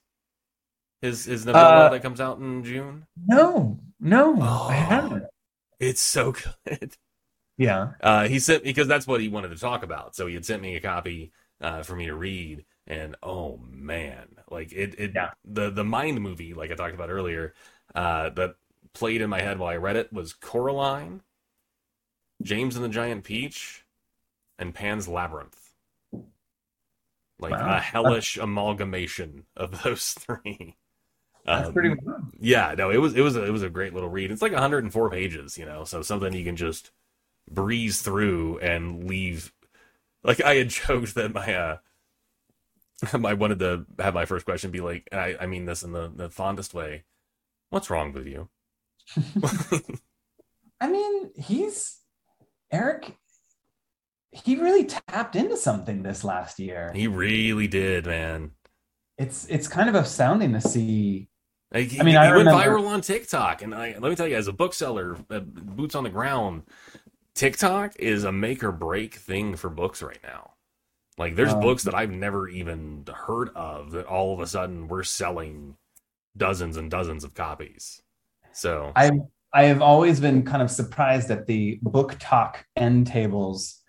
His his novella Uh, that comes out in June. No, no, Oh. I haven't. It's so [laughs] good. Yeah. Uh, he sent because that's what he wanted to talk about. So he had sent me a copy uh, for me to read, and oh man, like it, it Yeah. the the mind movie, like I talked about earlier, uh, that played in my head while I read it was Coraline, James and the Giant Peach, and Pan's Labyrinth. Like Wow. a hellish amalgamation of those [laughs] three. That's Um, pretty good. yeah, no, it was it was a, it was a great little read. It's like 104 pages, you know, so something you can just breeze through and leave. Like I had [laughs] joked that my uh, [laughs] I wanted to have my first question be like, and I I mean this in the the fondest way. What's wrong with you? [laughs] I mean, he's Eric. He really tapped into something this last year. he really did, man. It's it's kind of astounding to see. Like, he, I mean, he I went remember- viral on TikTok, and I, let me tell you, as a bookseller, uh, boots on the ground, TikTok is a make or break thing for books right now. Like, there's Um, books that I've never even heard of that all of a sudden we're selling dozens and dozens of copies. So, I I have always been kind of surprised at the BookTok end tables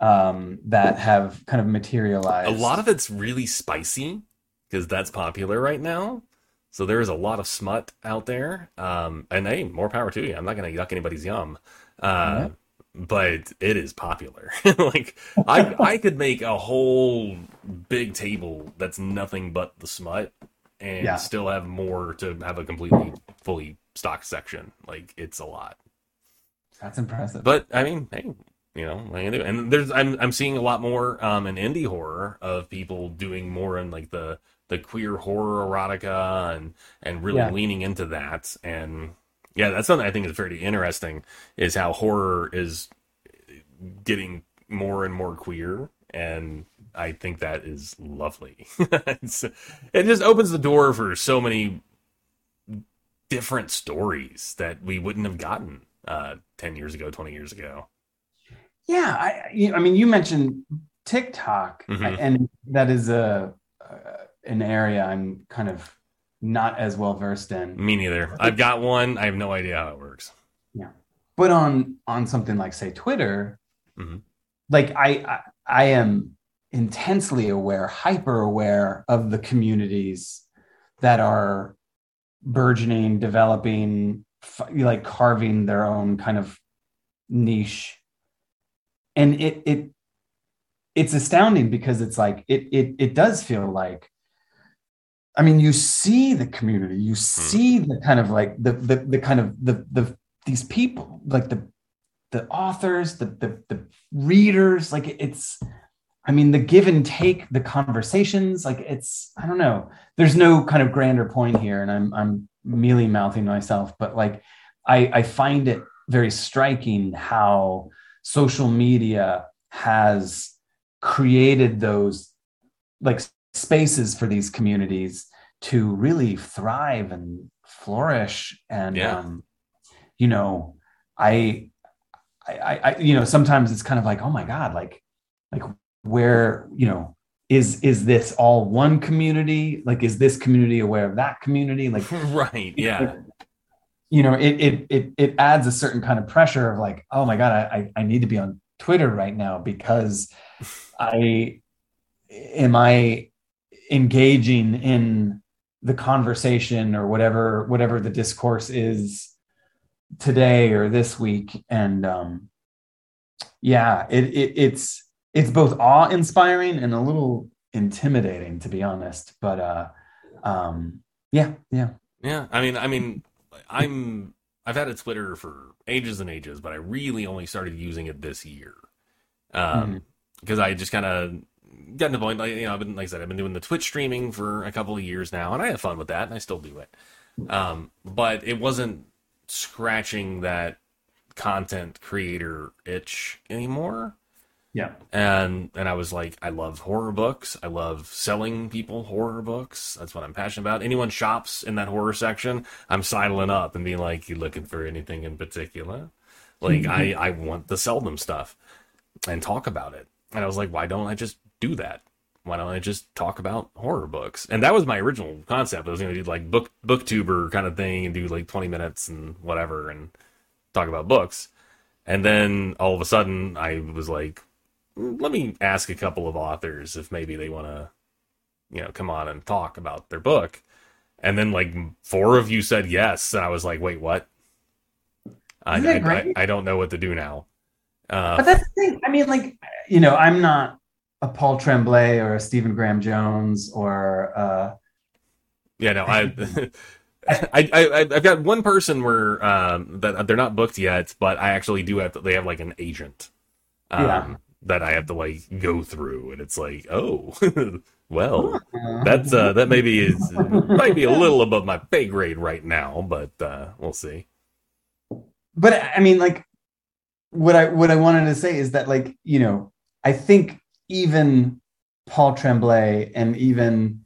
um, that have kind of materialized. a lot of it's really spicy because that's popular right now. So there is a lot of smut out there. Um, and hey, more power to you. I'm not going to yuck anybody's yum. Uh, Yeah. But it is popular. [laughs] like I, I could make a whole big table that's nothing but the smut, and Yeah. still have more to have a completely fully stocked section. Like it's a lot. That's impressive. But I mean, hey, you know, do? And there's I'm I'm seeing a lot more um in indie horror of people doing more in like the the queer horror erotica and and really Yeah. leaning into that. And yeah, that's something I think is very interesting is how horror is getting more and more queer and I think that is lovely. [laughs] It just opens the door for so many different stories that we wouldn't have gotten uh 10 years ago 20 years ago yeah, I you- I mean, you mentioned TikTok, Mhm. and that is a uh, an area I'm kind of not as well versed in. me neither. I've got one. I have no idea how it works. Yeah, but on on something like say twitter Mhm. like I, I i am intensely aware hyper aware of the communities that are burgeoning developing like carving their own kind of niche. And it it it's astounding because it's like it it it does feel like I mean, you see the community, you hmm. see the kind of like the the the kind of the the these people, like the the authors, the the the readers, like it's I mean, the give and take, the conversations, like it's I don't know. There's no kind of grander point here, and I'm I'm mealy mouthing myself, but like I I find it very striking how social media has created those like spaces for these communities to really thrive and flourish and Yeah. um, you know I, I i I- you know sometimes it's kind of like oh my god like like where you know is is this all one community? Like is this community aware of that community? Like [laughs] right yeah. you know it it it, it adds a certain kind of pressure of like oh my god I, I i need to be on twitter right now because [laughs] i am i engaging in the conversation or whatever whatever the discourse is today or this week. And um yeah it, it it's it's both awe inspiring and a little intimidating to be honest. But uh um yeah yeah. Yeah i mean i mean i'm i've had a twitter for ages and ages but i really only started using it this year. Um because i just kind of gotten to the point like you know i've been like i said i've been doing the twitch streaming for a couple of years now and i have fun with that and i still do it um but it wasn't scratching that content creator itch anymore yeah and and I was like, I love horror books. I love selling people horror books. That's what I'm passionate about. Anyone shops in that horror section, I'm sidling up and being like, "You looking for anything in particular?" Like I [laughs] I want to sell them stuff and talk about it. And I was like, why don't I just do that? Why don't I just talk about horror books? And that was my original concept. I was going to do like book booktuber kind of thing and do like 20 minutes and whatever and talk about books. And then all of a sudden I was like, let me ask a couple of authors if maybe they want to, you know, come on and talk about their book. And then like four of you said yes, and I was like, wait, what? I, I, I, I, don't know what to do now. Uh, but that's the thing. I mean, like, you know, I'm not a Paul Tremblay or a Stephen Graham Jones or. Uh... Yeah, no, [laughs] I. I, I I've got one person where um, that they're not booked yet, but I actually do have to, they have like an agent. Um, yeah that I have to like go through, and it's like, oh, [laughs] well, that's uh, that maybe is [laughs] might be a little above my pay grade right now, but uh, we'll see. But I mean, like, what I what I wanted to say is that, like, you know, I think even Paul Tremblay and even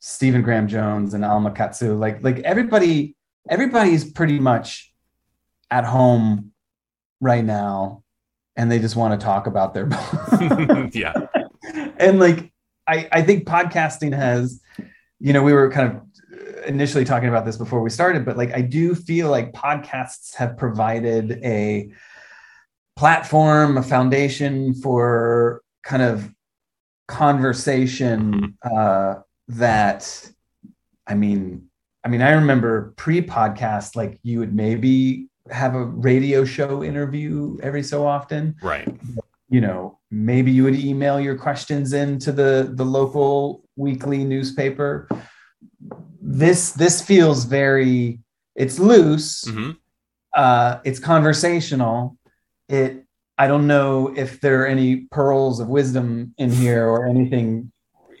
Stephen Graham Jones and Alma Katsu, like, like everybody, everybody's pretty much at home right now and they just want to talk about their [laughs] [laughs] yeah. And like I, I think podcasting has you know we were kind of initially talking about this before we started but like i do feel like podcasts have provided a platform a foundation for kind of conversation mm-hmm. uh, that i mean i mean i remember pre-podcast like you would maybe have a radio show interview every so often. Right. You know, maybe you would email your questions into the the local weekly newspaper. This this feels very it's loose. Mm-hmm. Uh, it's conversational. It I don't know if there are any pearls of wisdom in here or anything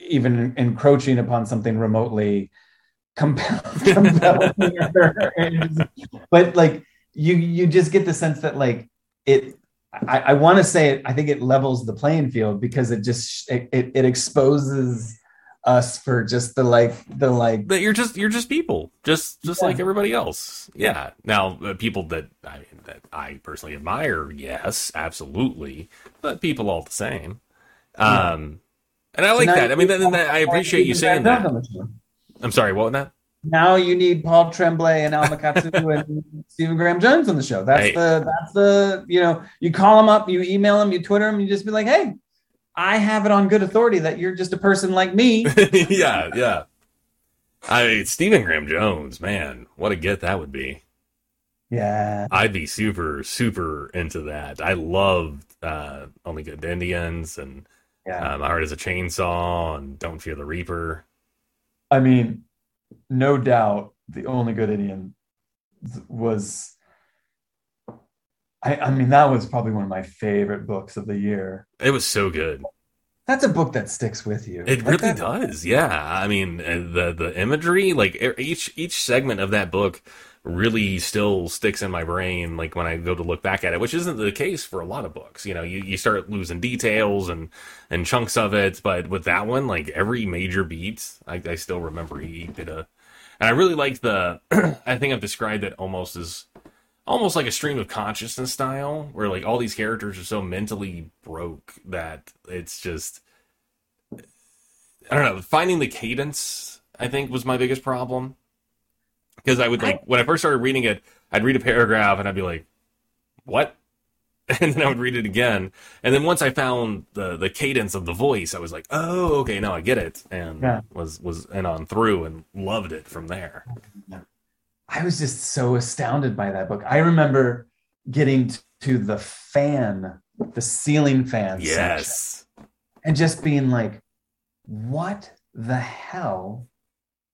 even encroaching upon something remotely [laughs] compelling. but like you you just get the sense that like it I, I want to say it. I think it levels the playing field because it just it, it, it exposes us for just the like the like that you're just you're just people. Just just yeah. like everybody else. Yeah. Now uh, people that i mean that i personally admire yes absolutely. But people all the same. Yeah. um and i like so that. i mean that, that, i appreciate you saying that. I'm sorry what was that? Now you need Paul Tremblay and Alma Katsu [laughs] and Stephen Graham Jones on the show. That's the that's the you know you call them up, you email them, you Twitter them, you just be like, hey, I have it on good authority that you're just a person like me. [laughs] yeah, yeah. I mean, Stephen Graham Jones, man, what a get that would be. Yeah, I'd be super super into that. I loved uh, Only Good Indians and yeah. uh, My Heart Is a Chainsaw and Don't Fear the Reaper. I mean, no doubt the only good Indian was I, I mean that was probably one of my favorite books of the year. It was so good. That's a book that sticks with you. It like really that, does. Yeah. I mean uh, the the imagery like each each segment of that book really still sticks in my brain like when I go to look back at it, which isn't the case for a lot of books. You know, you, you start losing details and and chunks of it, but with that one, like every major beat, I, I still remember he did a and I really like the [clears throat] I think I've described it almost as almost like a stream of consciousness style, where like all these characters are so mentally broke that it's just I don't know, finding the cadence I think was my biggest problem because I would like when I first started reading it, I'd read a paragraph and I'd be like, "What?" [laughs] And then I would read it again, and then once I found the the cadence of the voice, I was like, "Oh, okay, now I get it," and yeah. was was and on through and loved it from there. I was just so astounded by that book. I remember getting to the fan, the ceiling fan, yes, section, and just being like, "What the hell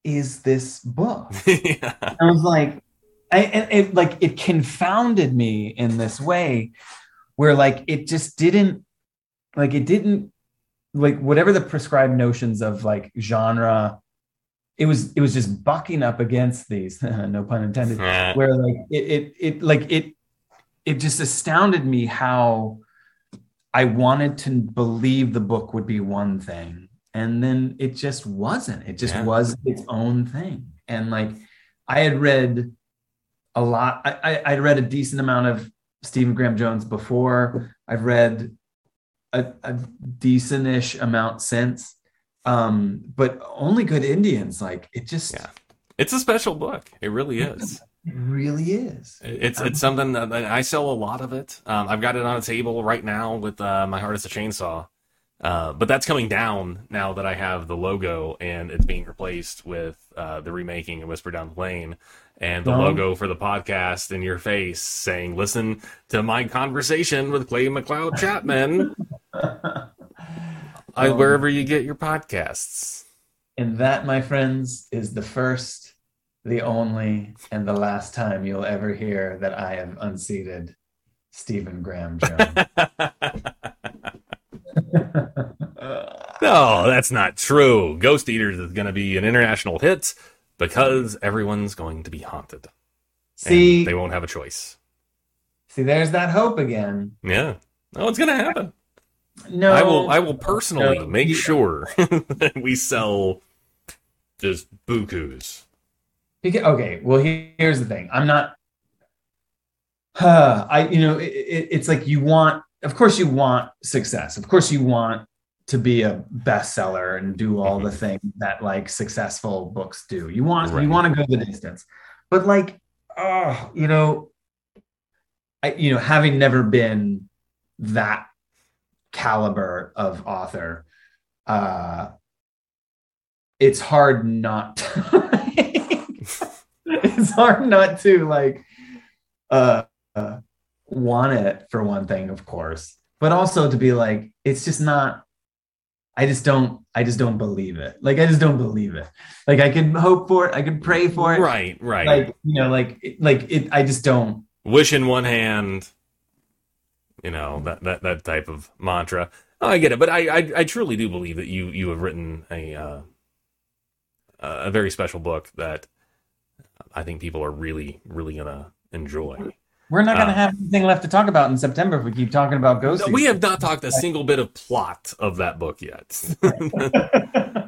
is this book? [laughs] yeah. I was like, I, and it like it confounded me in this way where like it just didn't like it didn't like whatever the prescribed notions of like genre it was it was just bucking up against these [laughs] no pun intended where like it, it it like it it just astounded me how i wanted to believe the book would be one thing and then it just wasn't it just yeah. was its own thing and like i had read a lot I, i'd read a decent amount of Stephen Graham Jones before. I've read a, a decentish amount since. Um, but only good Indians, like it just yeah. It's a special book. It really is. It really is. It's it's something that I sell a lot of it. Um, I've got it on a table right now with uh, my heart is a chainsaw. Uh, but that's coming down now that I have the logo and it's being replaced with uh, the remaking of Whisper Down the Lane and the logo for the podcast in your face saying, listen to my conversation with Clay McLeod Chapman. [laughs] I, um, wherever you get your podcasts. And that, my friends, is the first, the only, and the last time you'll ever hear that I have unseated Stephen Graham Jones. [laughs] [laughs] no, that's not true. Ghost Eaters is going to be an international hit because everyone's going to be haunted. See, and they won't have a choice. See, there's that hope again. Yeah. Oh, it's going to happen. No, I will. I will personally no, make sure [laughs] that we sell just bukus. Okay. Well, here's the thing. I'm not. Uh, [sighs] I, you know, it, it, it's like you want. Of course, you want success. Of course, you want to be a bestseller and do all mm-hmm. the things that like successful books do. You want right. you want to go the distance. But like oh, you know, I you know, having never been that caliber of author, uh it's hard not to, [laughs] it's hard not to like uh, uh want it for one thing, of course, but also to be like, it's just not I just don't I just don't believe it. Like I just don't believe it. Like I could hope for it, I could pray for it. Right, right. Like you know, like like it I just don't wish in one hand, you know, that that that type of mantra. Oh, I get it, but I, I I truly do believe that you you have written a uh, a very special book that I think people are really really gonna enjoy. We're not going to uh, have anything left to talk about in September if we keep talking about ghosts. No, we have not talked a single bit of plot of that book yet, [laughs]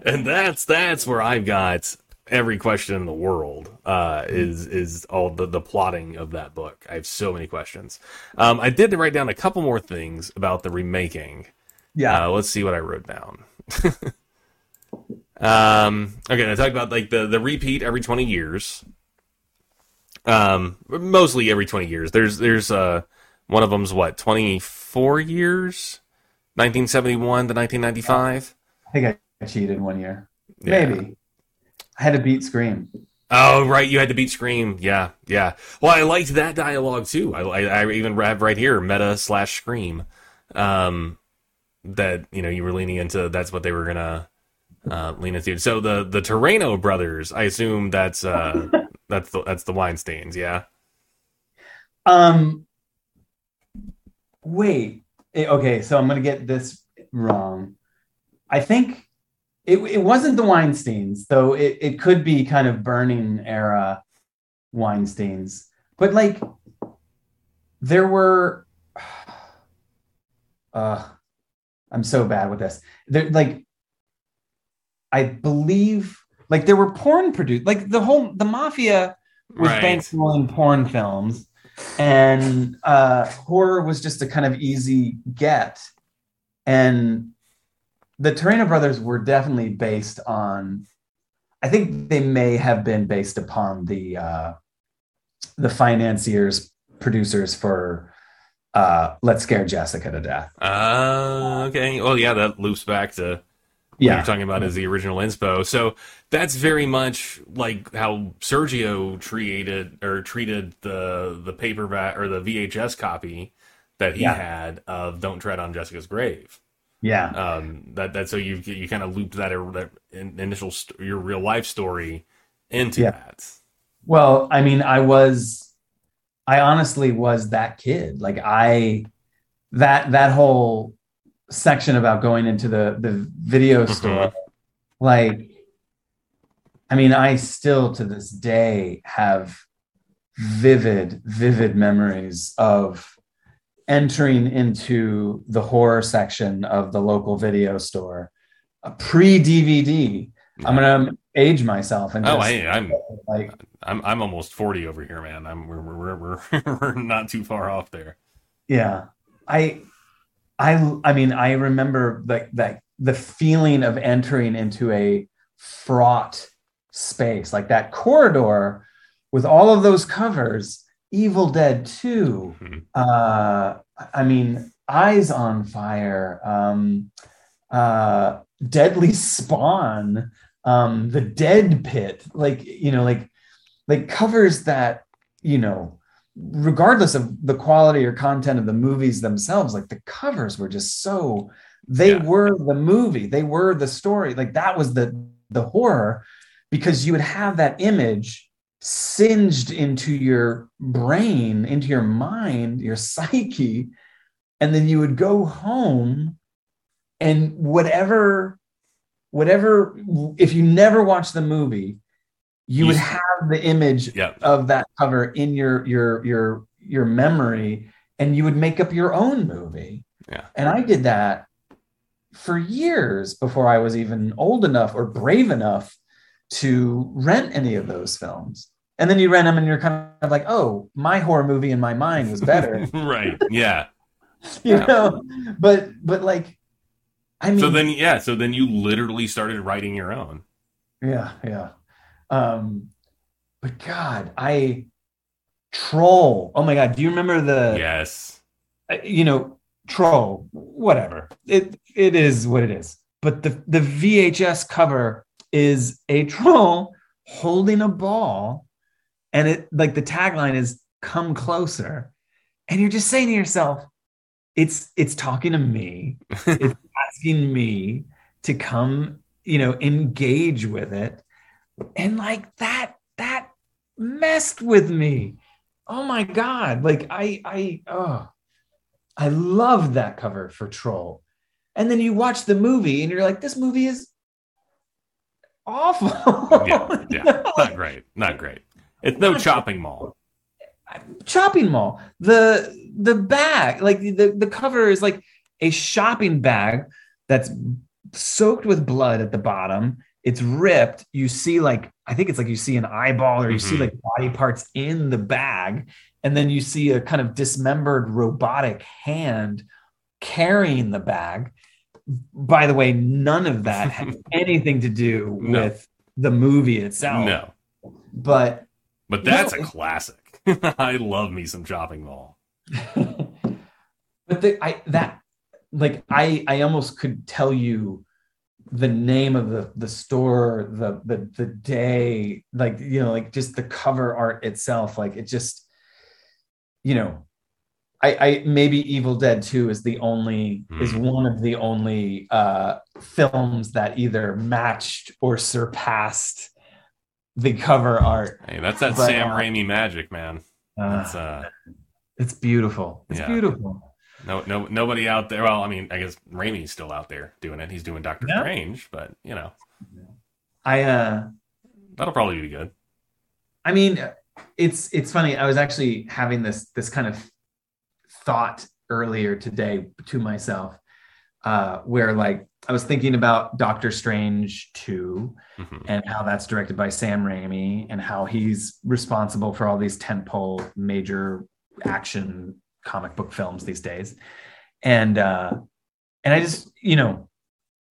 and that's that's where I've got every question in the world. Uh, is is all the the plotting of that book? I have so many questions. Um, I did write down a couple more things about the remaking. Yeah, uh, let's see what I wrote down. [laughs] um, okay, I talked about like the the repeat every twenty years. Um, mostly every 20 years. There's there's uh one of them's what 24 years, 1971 to 1995. I think I cheated one year. Yeah. Maybe I had to beat Scream. Oh right, you had to beat Scream. Yeah, yeah. Well, I liked that dialogue too. I I, I even have right here meta slash Scream. Um, that you know you were leaning into. That's what they were gonna uh, lean into. So the the Terreno brothers. I assume that's uh [laughs] that's the that's the Weinsteins, yeah. Um. Wait. Eh, okay, so I'm gonna get this wrong. I think it, it wasn't the Weinsteins, though. It it could be kind of burning era Weinsteins, but like there were. [sighs] Uh, I'm so bad with this. There, like, I believe like there were porn produced, like the whole the mafia was right. bankrolling porn films, and uh, horror was just a kind of easy get. And the Terreno brothers were definitely based on. I think they may have been based upon the uh, the financiers, producers for uh, "Let's Scare Jessica to Death." Uh, okay. Well, yeah, that loops back to yeah. you're talking about as the original inspo. So that's very much like how Sergio treated or treated the the paperback or the VHS copy that he yeah. had of "Don't Tread on Jessica's Grave." Yeah, um, that that so you you kind of looped that that initial st- your real life story into yeah. that. Well, I mean, I was, I honestly was that kid. Like I, that that whole section about going into the the video mm-hmm. store like i mean i still to this day have vivid vivid memories of entering into the horror section of the local video store a pre dvd yeah. i'm gonna age myself and oh I, am like I'm I'm almost 40 over here man. I'm we're we're, we're, we're [laughs] not too far off there. Yeah. I i i mean i remember like that the feeling of entering into a fraught space like that corridor with all of those covers evil dead 2 Mhm. uh i mean eyes of fire um uh deadly spawn um the dead pit like you know like like covers that you know regardless of the quality or content of the movies themselves like the covers were just so they Yeah. were the movie they were the story like that was the the horror because you would have that image singed into your brain into your mind your [laughs] psyche and then you would go home and whatever whatever if you never watched the movie you would You- have the image Yeah. of that cover in your your your your memory and you would make up your own movie Yeah. and i did that for years before i was even old enough or brave enough to rent any of those films and then you rent them and you're kind of like oh my horror movie in my mind was better [laughs] right. Yeah. [laughs] you Yeah. know but but like i mean So then, yeah. So then you literally started writing your own. yeah yeah um but god i troll oh my god do you remember the Yes. uh, you know troll whatever it it is what it is but the the vhs cover is a troll holding a ball and it like the tagline is come closer and you're just saying to yourself it's it's talking to me [laughs] it's asking me to come you know engage with it and like that that messed with me oh my god like i i oh i love that cover for troll and then you watch the movie and you're like this movie is awful Yeah. [laughs] Yeah. Not great. Not great. It's no chopping mall. shopping mall. The the bag, like the, the cover is like a shopping bag that's soaked with blood at the bottom. It's ripped. You see like I think it's like you see an eyeball or you see Mhm. like body parts in the bag and then you see a kind of dismembered robotic hand carrying the bag. By the way, none of that has [laughs] anything to do No. with the movie itself. No. But But that's No. a classic. [laughs] I love me some chopping mall. [laughs] but the I that like I I almost could tell you the name of the the store, the the the day, like you know, like just the cover art itself, like it just, you know, I I maybe Evil Dead 2 is the only is Hmm. one of the only uh films that either matched or surpassed the cover art. Hey, that's that But, Sam uh, Raimi magic, man. Uh, It's uh it's beautiful. It's Yeah. beautiful. no no nobody out there. Well, I mean, I guess Raimi's still out there doing it. He's doing Doctor Yeah. Strange, but you know, I uh that'll probably be good. I mean, it's it's funny. I was actually having this this kind of thought earlier today to myself, uh, where like I was thinking about Doctor Strange two Mhm. and how that's directed by Sam Raimi and how he's responsible for all these tentpole major action comic book films these days, and uh, and I just you know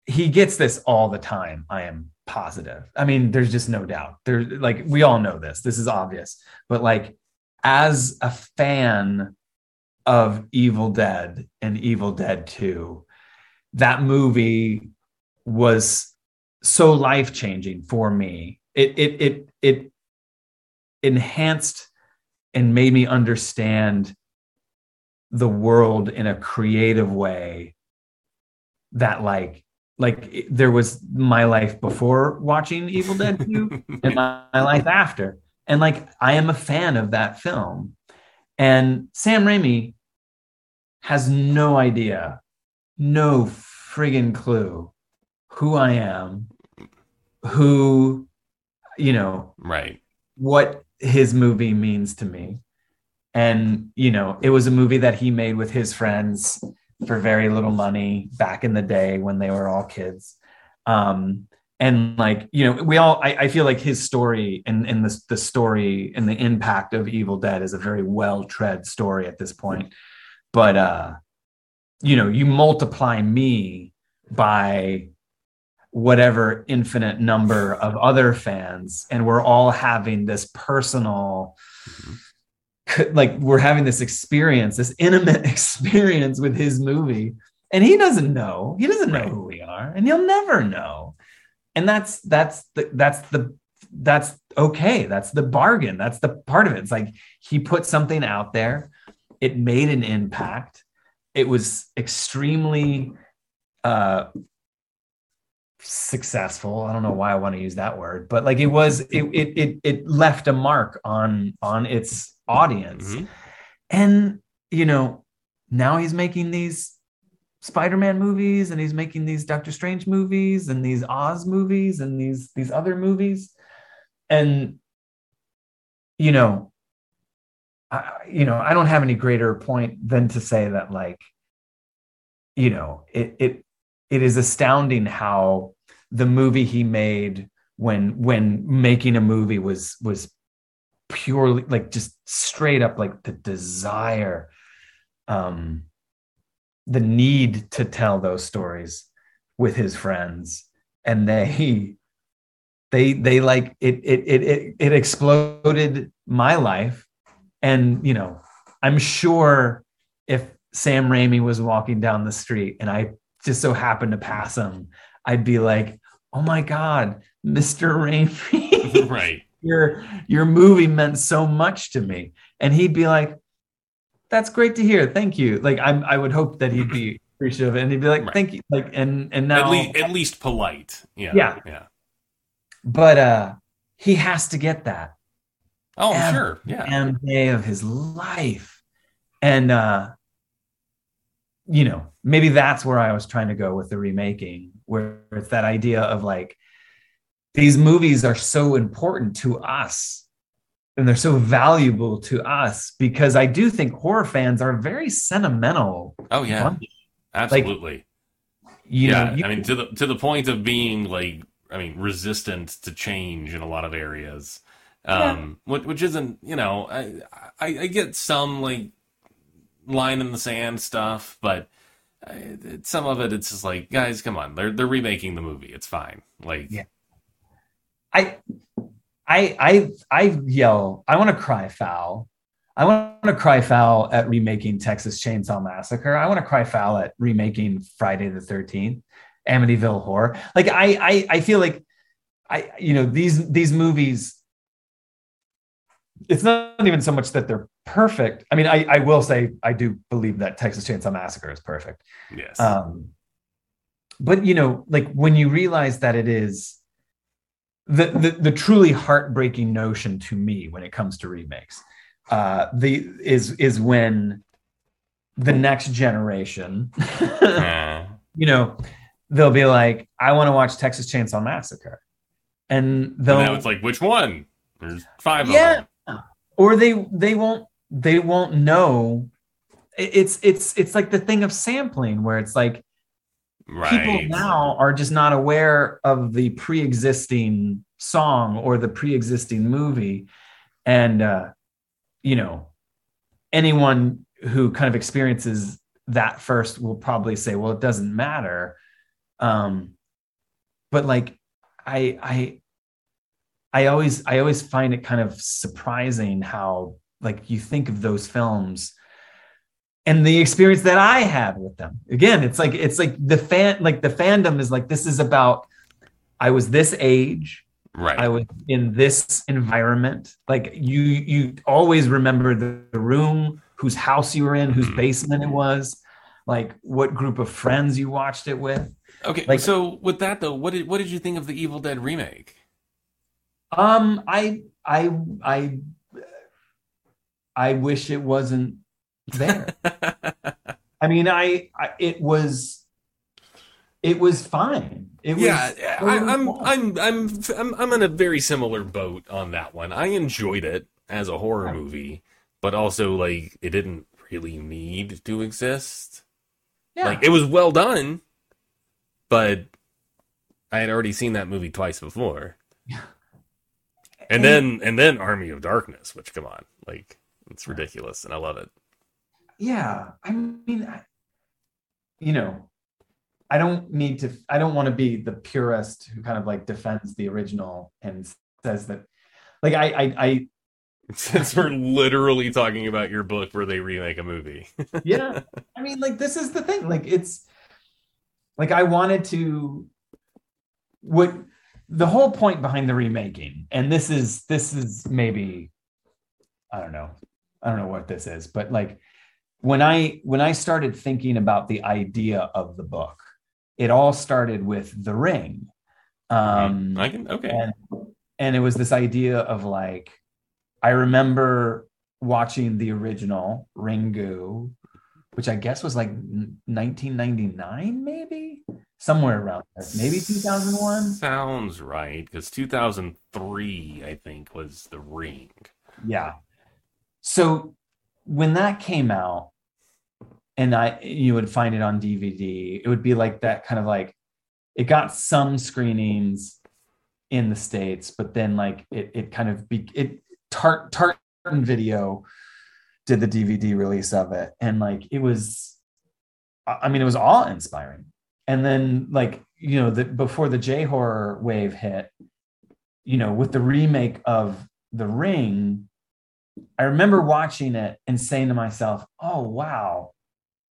he gets this all the time. I am positive. I mean, there's just no doubt. There's like we all know this. This is obvious. But like as a fan of Evil Dead and Evil Dead 2, that movie was so life-changing for me. It it it it enhanced and made me understand the world in a creative way that like like there was my life before watching Evil Dead 2 [laughs] and my, my life after. And like I am a fan of that film. And Sam Raimi has no idea, no friggin' clue who I am, who, you know, right. what his movie means to me. And, you know, it was a movie that he made with his friends for very little money back in the day when they were all kids. Um, and like, you know, we all, I, I feel like his story and, and the, the story and the impact of Evil Dead is a very well tread story at this point. but uh you know you multiply me by whatever infinite number of other fans and we're all having this personal mm-hmm. like we're having this experience this intimate [laughs] experience with his movie and he doesn't know. He doesn't know who we are and he'll never know. And that's that's the that's the that's okay. That's the bargain. That's the part of it. It's like he put something out there. It made an impact it was extremely uh successful. I don't know why i want to use that word but like it was it it it, it left a mark on on its audience. Mm-hmm. and you know now he's making these spider-man movies and he's making these doctor strange movies and these oz movies and these these other movies. And you know I, you know i don't have any greater point than to say that like you know it it it is astounding how the movie he made when when making a movie was was purely like just straight up like the desire um the need to tell those stories with his friends. And they they they like it it it it, it exploded my life and you know i'm sure if sam raimi was walking down the street and i just so happened to pass him, I'd be like, "Oh my god, Mr. Raimi, [laughs] right? your your movie meant so much to me." And he'd be like, "That's great to hear. Thank you." Like I I would hope that he'd be [laughs] appreciative and he'd be like, right. "Thank you." Like and and now at least, at least polite. Yeah. Yeah. Yeah. But uh he has to get that. Oh, every, sure. Yeah. day of his life. And uh you know, maybe that's where I was trying to go with the remaking, where it's that idea of like these movies are so important to us and they're so valuable to us because I do think horror fans are very sentimental. Oh yeah, bunch. absolutely. Like, yeah, know, you, I mean to the to the point of being like I mean resistant to change in a lot of areas, um, yeah. which, which isn't you know I, I I get some like line in the sand stuff, but some of it it's just like guys come on they're they're remaking the movie. It's fine. Like yeah. I i i i yell i want to cry foul. I want to cry foul at remaking texas chainsaw massacre. I want to cry foul at remaking friday the 13th amityville horror. Like i i i feel like i you know these these movies it's not even so much that they're perfect. I mean, I, I will say I do believe that Texas Chainsaw Massacre is perfect. Yes. Um, but you know, like when you realize that it is the, the the truly heartbreaking notion to me when it comes to remakes, uh, the is is when the next generation, [laughs] you know, they'll be like, I want to watch Texas Chainsaw Massacre. And they'll and now it's like, which one? There's five yeah, or they they won't they won't know. It's it's it's like the thing of sampling where it's like right. people now are just not aware of the pre-existing song or the pre-existing movie. And uh you know anyone who kind of experiences that first will probably say well it doesn't matter. Um but like i i I always I always find it kind of surprising how like you think of those films and the experience that I had with them. Again, it's like it's like the fan like the fandom is like this is about I was this age. Right. I was in this environment. Like you you always remember the, the room, whose house you were in, whose mm-hmm. basement it was, like what group of friends you watched it with. Okay. Like so with that though, what did what did you think of the Evil Dead remake? Um, I, I, I, I wish it wasn't there. [laughs] I mean, I, I, it was, it was fine. It was yeah, I, I'm, I'm, I'm, I'm, I'm in a very similar boat on that one. I enjoyed it as a horror movie, but also like it didn't really need to exist. Yeah. Like it was well done, but I had already seen that movie twice before. And then and then Army of Darkness, which come on, like it's ridiculous, and I love it. yeah, I mean, I, you know, I don't need to. I don't want to be the purist who kind of like defends the original and says that, like, I, I, I [laughs] since we're literally talking about your book where they remake a movie. [laughs] yeah, I mean, like, this is the thing. Like, it's like I wanted to. What the whole point behind the remaking, and this is this is maybe, I don't know, I don't know what this is, but like when I when I started thinking about the idea of the book, it all started with The Ring. Um, I can okay. And, and it was this idea of like, I remember watching the original Ringu, which I guess was like 1999, maybe somewhere around there, maybe 2001. Sounds right, because 2003, I think, was the Ring. Yeah. So when that came out, and I you would find it on DVD. It would be like that kind of like it got some screenings in the states, but then like it it kind of be it Tart Tartan Video did the DVD release of it, and like it was, I mean, it was awe inspiring. And then like you know the before the J horror wave hit, you know, with the remake of The Ring, I remember watching it and saying to myself, "Oh wow,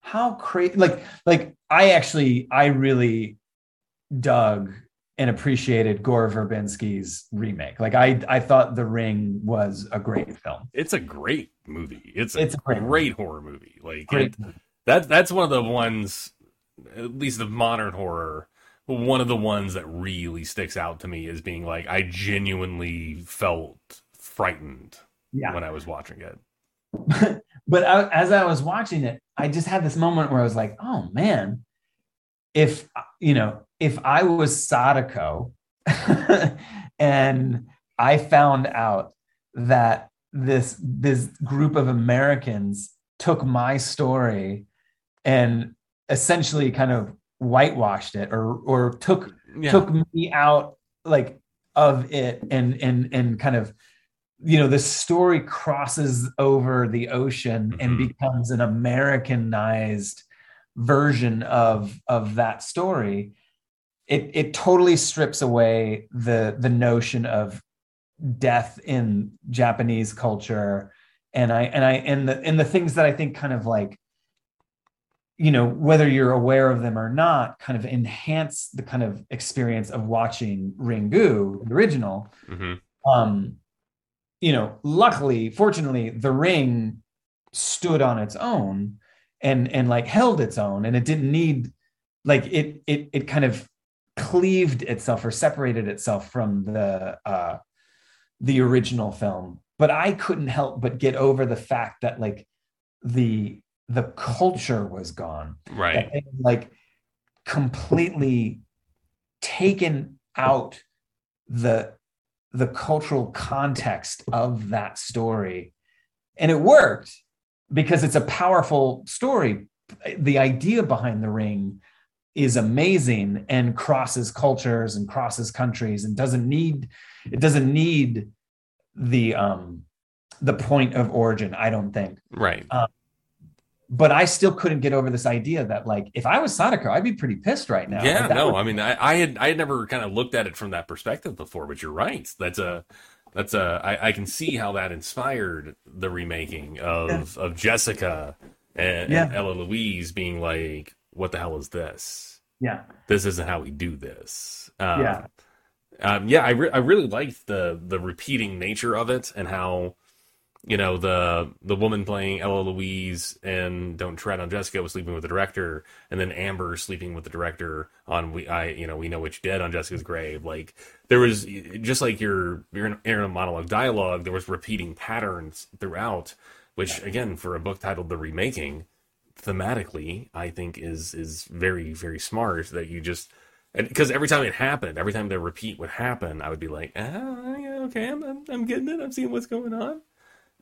how crazy like like i actually i really dug and appreciated gore verbinski's remake. Like i i thought the ring was a great film. It's a great movie. It's a, it's a great, great horror movie. Like it, that that's one of the ones at least of modern horror one of the ones that really sticks out to me is being like i genuinely felt frightened yeah. when i was watching it [laughs] but I, as I was watching it, I just had this moment where I was like, oh man, if, you know, if I was Sadako [laughs] and I found out that this this group of Americans took my story and essentially kind of whitewashed it or or took yeah. took me out like of it and and and kind of you know the story crosses over the ocean mm-hmm. and becomes an americanized version of of that story it it totally strips away the the notion of death in japanese culture and i and i and the and the things that i think kind of like you know whether you're aware of them or not kind of enhance the kind of experience of watching ringu the original mm-hmm. um you know, luckily, fortunately, the ring stood on its own and and like held its own and it didn't need like it it it kind of cleaved itself or separated itself from the uh the original film but i couldn't help but get over the fact that like the the culture was gone right like completely taken out the the cultural context of that story. And it worked because it's a powerful story. The idea behind the ring is amazing and crosses cultures and crosses countries and doesn't need it doesn't need the um the point of origin i don't think right um, but I still couldn't get over this idea that like if I was Sadako, I'd be pretty pissed right now. Yeah, like, no, would... I mean, I, I, had I had never kind of looked at it from that perspective before, but you're right. That's a that's a I, I can see how that inspired the remaking of yeah. of Jessica and, yeah. and, Ella Louise being like, "What the hell is this? Yeah, this isn't how we do this." Um, yeah, um, yeah, I re- I really liked the the repeating nature of it and how you know the the woman playing Ella Louise and Don't Tread on Jessica was sleeping with the director, and then Amber sleeping with the director on we I you know we know which dead on Jessica's grave. Like there was just like your your inner monologue dialogue, there was repeating patterns throughout, which again for a book titled The Remaking, thematically I think is is very very smart that you just because every time it happened, every time the repeat would happen, I would be like, ah, yeah, okay, I'm, I'm, I'm getting it. I'm seeing what's going on.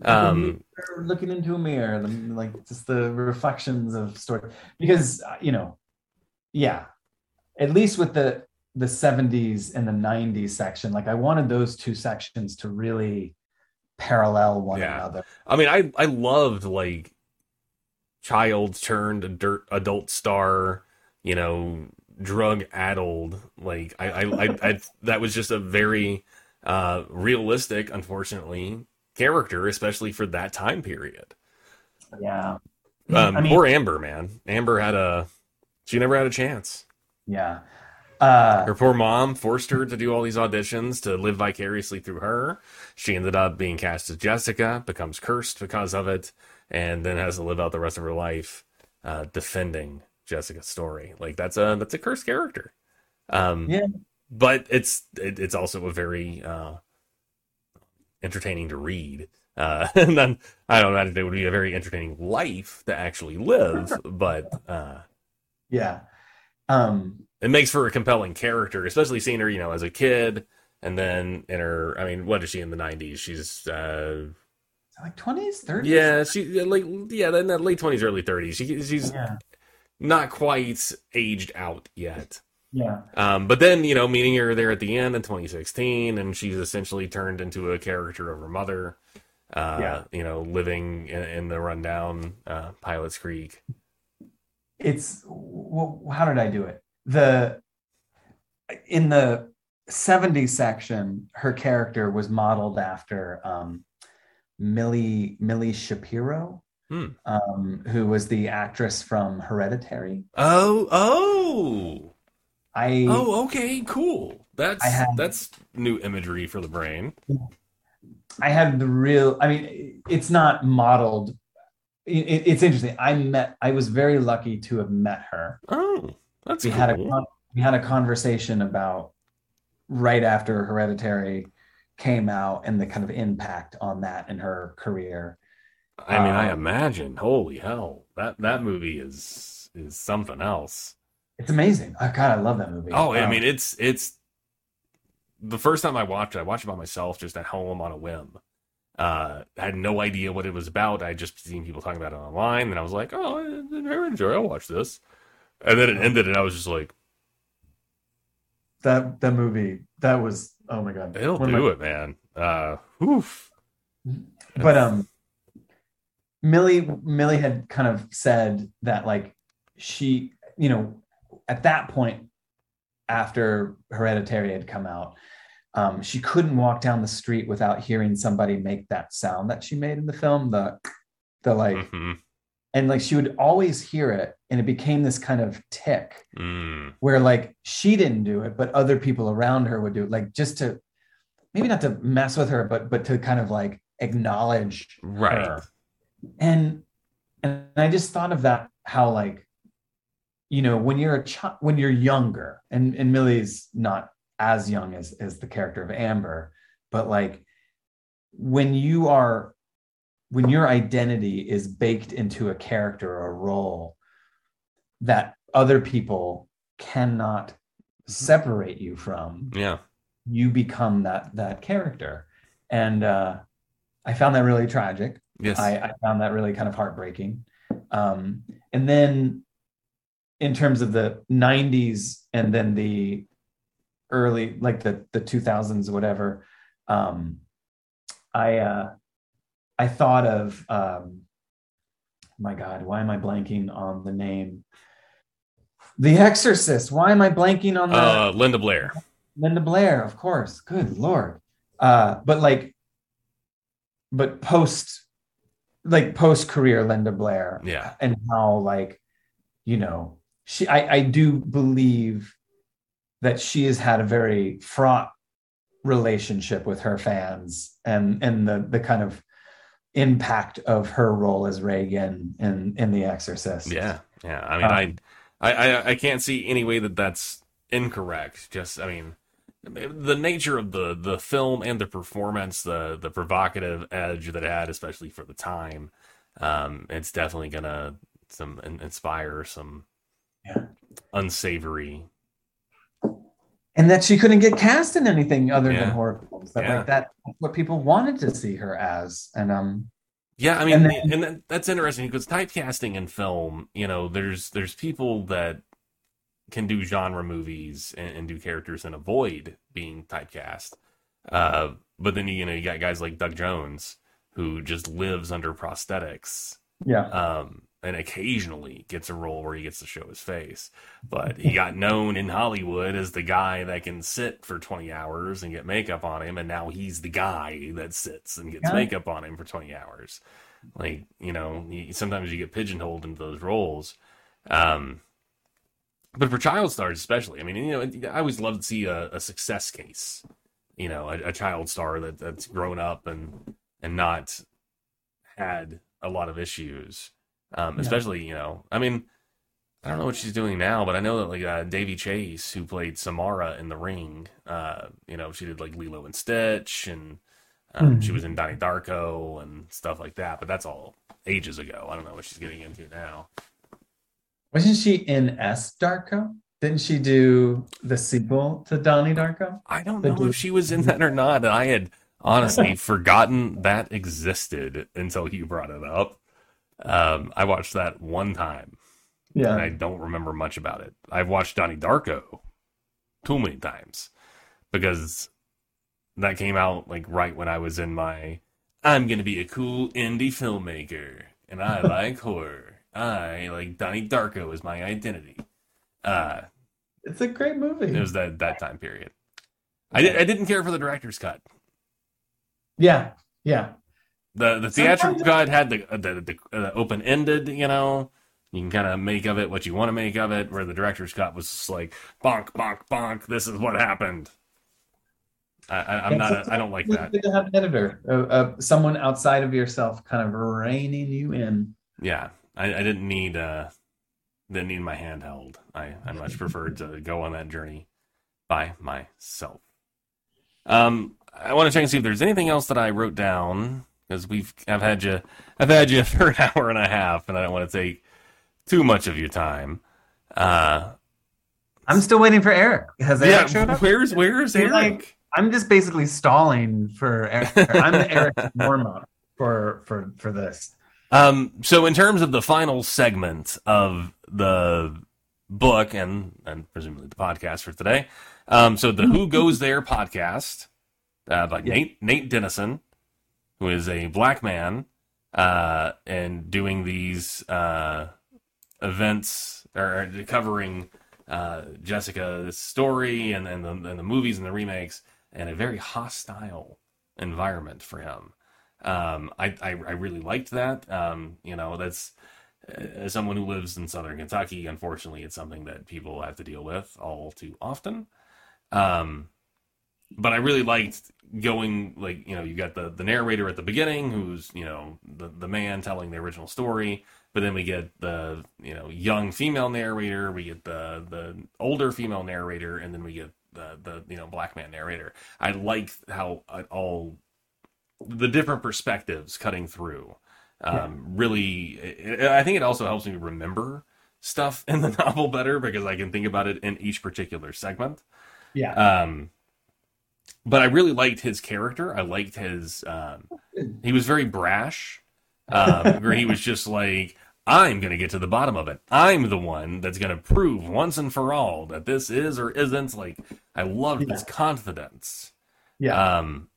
Um, looking into a mirror, like just the reflections of story. Because uh, you know, yeah, at least with the the 70s and the 90s section, like I wanted those two sections to really parallel one yeah. another. I mean, I I loved like child turned adult, adult star, you know, drug addled. Like I, I, I, I, that was just a very uh, realistic, unfortunately, character, especially for that time period. Yeah. Um, I mean- poor Amber, man. Amber had a, she never had a chance. Yeah. Uh, Her poor mom forced her to do all these auditions to live vicariously through her. She ended up being cast as Jessica, becomes cursed because of it, and then has to live out the rest of her life uh, defending Jessica's story. Like that's a that's a cursed character. Um, Yeah. but it's it, it's also a very uh, entertaining to read. Uh, [laughs] and then I don't imagine it would be a very entertaining life to actually live, [laughs] but uh, yeah. Um, it makes for a compelling character, especially seeing her, you know, as a kid, and then in her. I mean, what is she in the '90s? She's, uh, like 20s, 30s? yeah, she like, yeah, in that late twenties, early thirties. She, she's Yeah. not quite aged out yet. Yeah. Um, but then, you know, meeting her there at the end in 2016, and she's essentially turned into a character of her mother. Uh, Yeah. you know, living in, in the rundown uh, Pilot's Creek. it's well, how did I do it? The in the 70s section, her character was modeled after um, Milly Milly Shapiro, Hmm. um, who was the actress from Hereditary. Oh, oh, I oh, okay, cool. That's I had- that's new imagery for the brain. I had the real. I mean, it's not modeled. It, it- it's interesting. I met. I was very lucky to have met her. Oh, that's we cool. had a we had a conversation about right after Hereditary came out and the kind of impact on that in her career. I mean, I um, imagine. Holy hell, that that movie is is something else. It's amazing. Oh God, I love that movie. Oh, I mean, it's it's the first time I watched it. I watched it by myself, just at home on a whim. Uh, I had no idea what it was about. I had just seen people talking about it online, and I was like, "Oh, I I enjoy. I'll watch this." And then it ended, and I was just like, that that movie. That was oh my God. "It'll One do my- it, man." Uh, oof. But um, Milly Milly had kind of said that like she, you know, at that point after Hereditary had come out, um, she couldn't walk down the street without hearing somebody make that sound that she made in the film, the the like, Mhm. and like she would always hear it, and it became this kind of tick Mm. where like she didn't do it, but other people around her would do it, like just to maybe not to mess with her, but but to kind of like acknowledge Right. her. And and I just thought of that how like you know when you're a child when you're younger and and Milly's not as young as as the character of Amber, but like when you are when your identity is baked into a character or a role that other people cannot separate you from Yeah. you become that that character and uh i found that really tragic Yes. I, I found that really kind of heartbreaking um and then in terms of the 90s and then the early like the the 2000s whatever um i uh i thought of um my god why am i blanking on the name the exorcist why am i blanking on the uh, Linda Blair. Linda Blair, of course. Good lord. Uh, but like, but post, like post career Linda Blair, Yeah. and how like, you know, she. I I do believe that she has had a very fraught relationship with her fans, and and the the kind of impact of her role as Regan in in The Exorcist. Yeah. Yeah. I mean, I, I, I, I can't see any way that that's incorrect. Just, I mean, the nature of the the film and the performance, the the provocative edge that it had, especially for the time, um, it's definitely gonna some inspire some Yeah. unsavory. and that she couldn't get cast in anything other Yeah. than horror films. That Yeah. like that what people wanted to see her as. And um Yeah, I mean, And and, then- that, that's interesting because typecasting in film, you know, there's there's people that can do genre movies and, and do characters and avoid being typecast. Uh, but then you know you got guys like Doug Jones who just lives under prosthetics. yeah. Um, and occasionally gets a role where he gets to show his face. But he got known in Hollywood as the guy that can sit for 20 hours and get makeup on him, and now he's the guy that sits and gets yeah. makeup on him for 20 hours. Like, you know, sometimes you get pigeonholed into those roles. Um, but for child stars, especially, I mean, you know, I always love to see a, a success case. You know, a, a child star that, that's grown up and and not had a lot of issues. Um, yeah. Especially, you know, I mean, I don't know what she's doing now, but I know that like uh, Daveigh Chase, who played Samara in The Ring, uh, you know, she did like Lilo and Stitch, and um, mm. she was in Donnie Darko and stuff like that. But that's all ages ago. I don't know what she's getting into now. Wasn't she in S Darko? Didn't she do the sequel to Donnie Darko? I don't know if she was in that or not. I had [laughs] honestly forgotten that existed until you brought it up. Um, I watched that one time. Yeah. And I don't remember much about it. I've watched Donnie Darko too many times because that came out like right when I was in my I'm gonna be a cool indie filmmaker and I [laughs] like horror. I like Donnie Darko is my identity. Uh it's a great movie. It was that that time period. I did I didn't care for the director's cut. Yeah, yeah. The the theatrical cut had the the, the uh, open ended, you know. You can kind of make of it what you want to make of it. Where the director's cut was just like bonk, bonk, bonk. This is what happened. I, am not. A, I don't like that. To have an editor, uh, uh, someone outside of yourself, kind of reining you in. Yeah, I, I didn't need. uh Didn't need my handheld. I I much preferred to go on that journey by myself. Um, I want to check and see if there's anything else that I wrote down because we've I've had you I've had you [laughs] for an hour and a half, and I don't want to take too much of your time. Uh, I'm still waiting for Eric. Has Eric yeah, showed up? Where's Where's Eric? Like, I'm just basically stalling for Eric. [laughs] I'm Eric warm for for for this. Um. So in terms of the final segment of the book and and presumably the podcast for today, um. So the Who Goes There podcast uh, by yeah. Nate Nate Dennison, who is a black man, uh, and doing these uh, events or covering uh, Jessica's story and and the, and the movies and the remakes, and a very hostile environment for him. Um, I, I, I really liked that. Um, you know, that's as someone who lives in Southern Kentucky, unfortunately, it's something that people have to deal with all too often. Um, but I really liked going like you know you got the the narrator at the beginning who's you know the the man telling the original story but then we get the you know young female narrator we get the the older female narrator and then we get the the you know black man narrator. I like how all the different perspectives cutting through um, yeah. really it, i think it also helps me remember stuff in the [laughs] novel better because i can think about it in each particular segment. Yeah. Um but I really liked his character. I liked his. Um, he was very brash, um, [laughs] where he was just like, "I'm going to get to the bottom of it. I'm the one that's going to prove once and for all that this is or isn't." Like, I loved yeah. his confidence. Yeah. Um,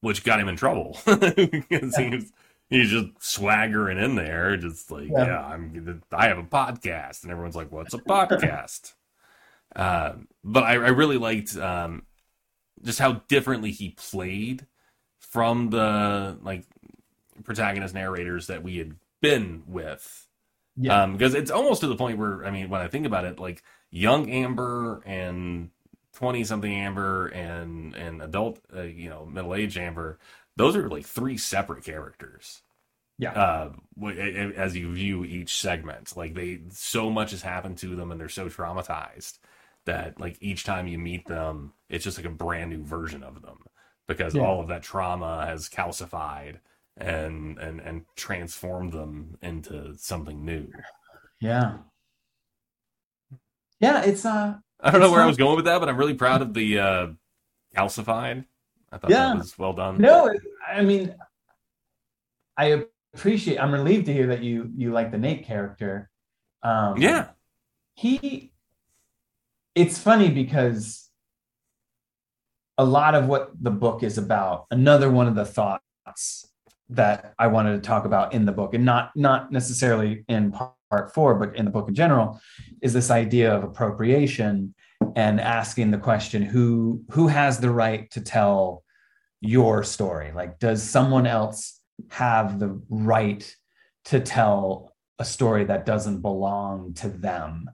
which got him in trouble [laughs] because he was he's just swaggering in there, just like, yeah, yeah I'm. I have a podcast, and everyone's like, "What's a podcast?" uh, [laughs] but I, I really liked um, just how differently he played from the like protagonist narrators that we had been with. Yeah. Um, because it's almost to the point where I mean, when I think about it, like young Amber and twenty something Amber and and adult, uh, you know, middle aged Amber, those are like three separate characters. Yeah. Uh, as you view each segment, like they so much has happened to them, and they're so traumatized that like each time you meet them, it's just like a brand new version of them because yeah. all of that trauma has calcified and and and transformed them into something new. Yeah. Yeah, it's uh I don't know where not... I was going with that, but I'm really proud of the uh calcified. I thought yeah. that was well done. No, I mean I appreciate I'm relieved to hear that you you like the Nate character. Um Yeah. He it's funny because a lot of what the book is about, another one of the thoughts that I wanted to talk about in the book, and not not necessarily in part four, but in the book in general, is this idea of appropriation and asking the question who who has the right to tell your story? Like, does someone else have the right to tell a story that doesn't belong to them?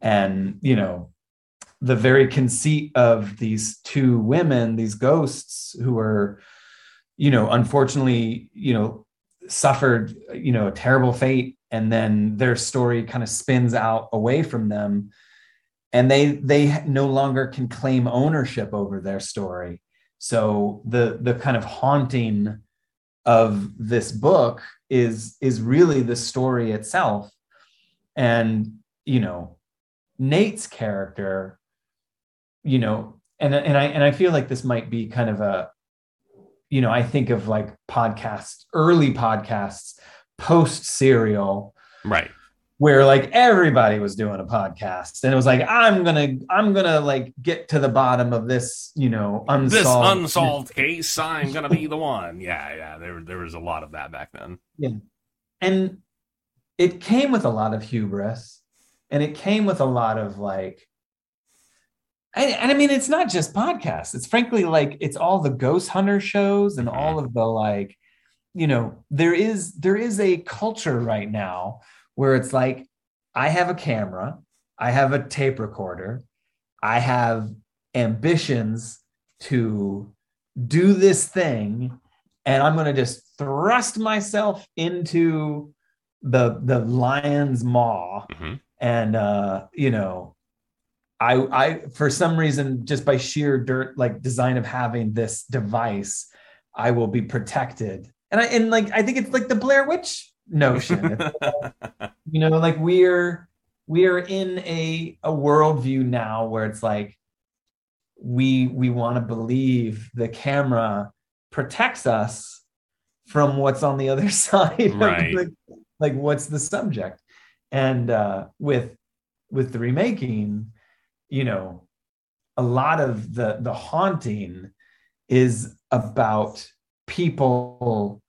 And you know, the very conceit of these two women, these ghosts who are you know, unfortunately, you know, suffered, you know, a terrible fate and then their story kind of spins out away from them and they they no longer can claim ownership over their story. So the the kind of haunting of this book is is really the story itself and you know Nate's character you know and and I and I feel like this might be kind of a you know, I think of like podcasts, early podcasts, post serial. Right. Where like everybody was doing a podcast and it was like, I'm gonna, I'm gonna like get to the bottom of this, you know, unsolved this unsolved case. I'm gonna be the one. [laughs] Yeah, yeah. There, there was a lot of that back then. Yeah. And it came with a lot of hubris and it came with a lot of like and, and, I mean, it's not just podcasts. It's frankly like it's all the ghost hunter shows and mm-hmm. all of the like, you know, there is there is a culture right now where it's like, I have a camera, I have a tape recorder, I have ambitions to do this thing, and I'm gonna just thrust myself into the the lion's maw mm-hmm. and uh, you know I, I, for some reason, just by sheer dirt, like design of having this device, I will be protected. And I, and like, I think it's like the Blair Witch notion. [laughs] you know, like we're, we are in a, a worldview now where it's like, we, we want to believe the camera protects us from what's on the other [laughs] side. Right. like, like what's the subject? And, uh, with, with the remaking, you know, a lot of the the haunting is about people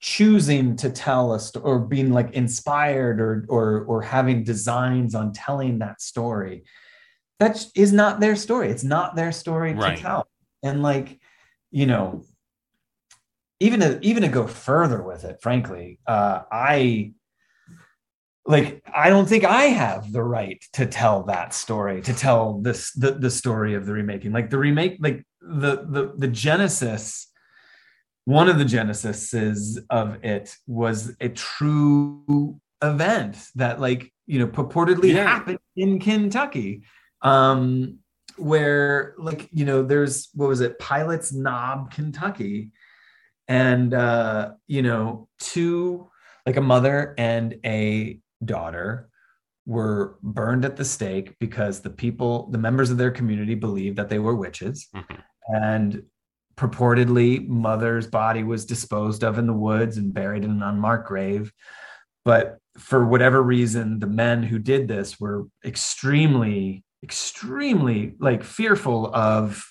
choosing to tell us or being like inspired or or or having designs on telling that story. That is not their story. It's not their story right. to tell. And like you know even to even to go further with it frankly uh i like i don't think i have the right to tell that story to tell this the, the story of the remaking. Like the remake like the the the genesis one of the genesis of it was a true event that like you know purportedly yeah. happened in kentucky um where like you know there's what was it? Pilot's knob kentucky. And uh you know two like a mother and a daughter were burned at the stake because the people, the members of their community believed that they were witches. Mm-hmm. And purportedly, mother's body was disposed of in the woods and buried in an unmarked grave. But for whatever reason, the men who did this were extremely, extremely like fearful of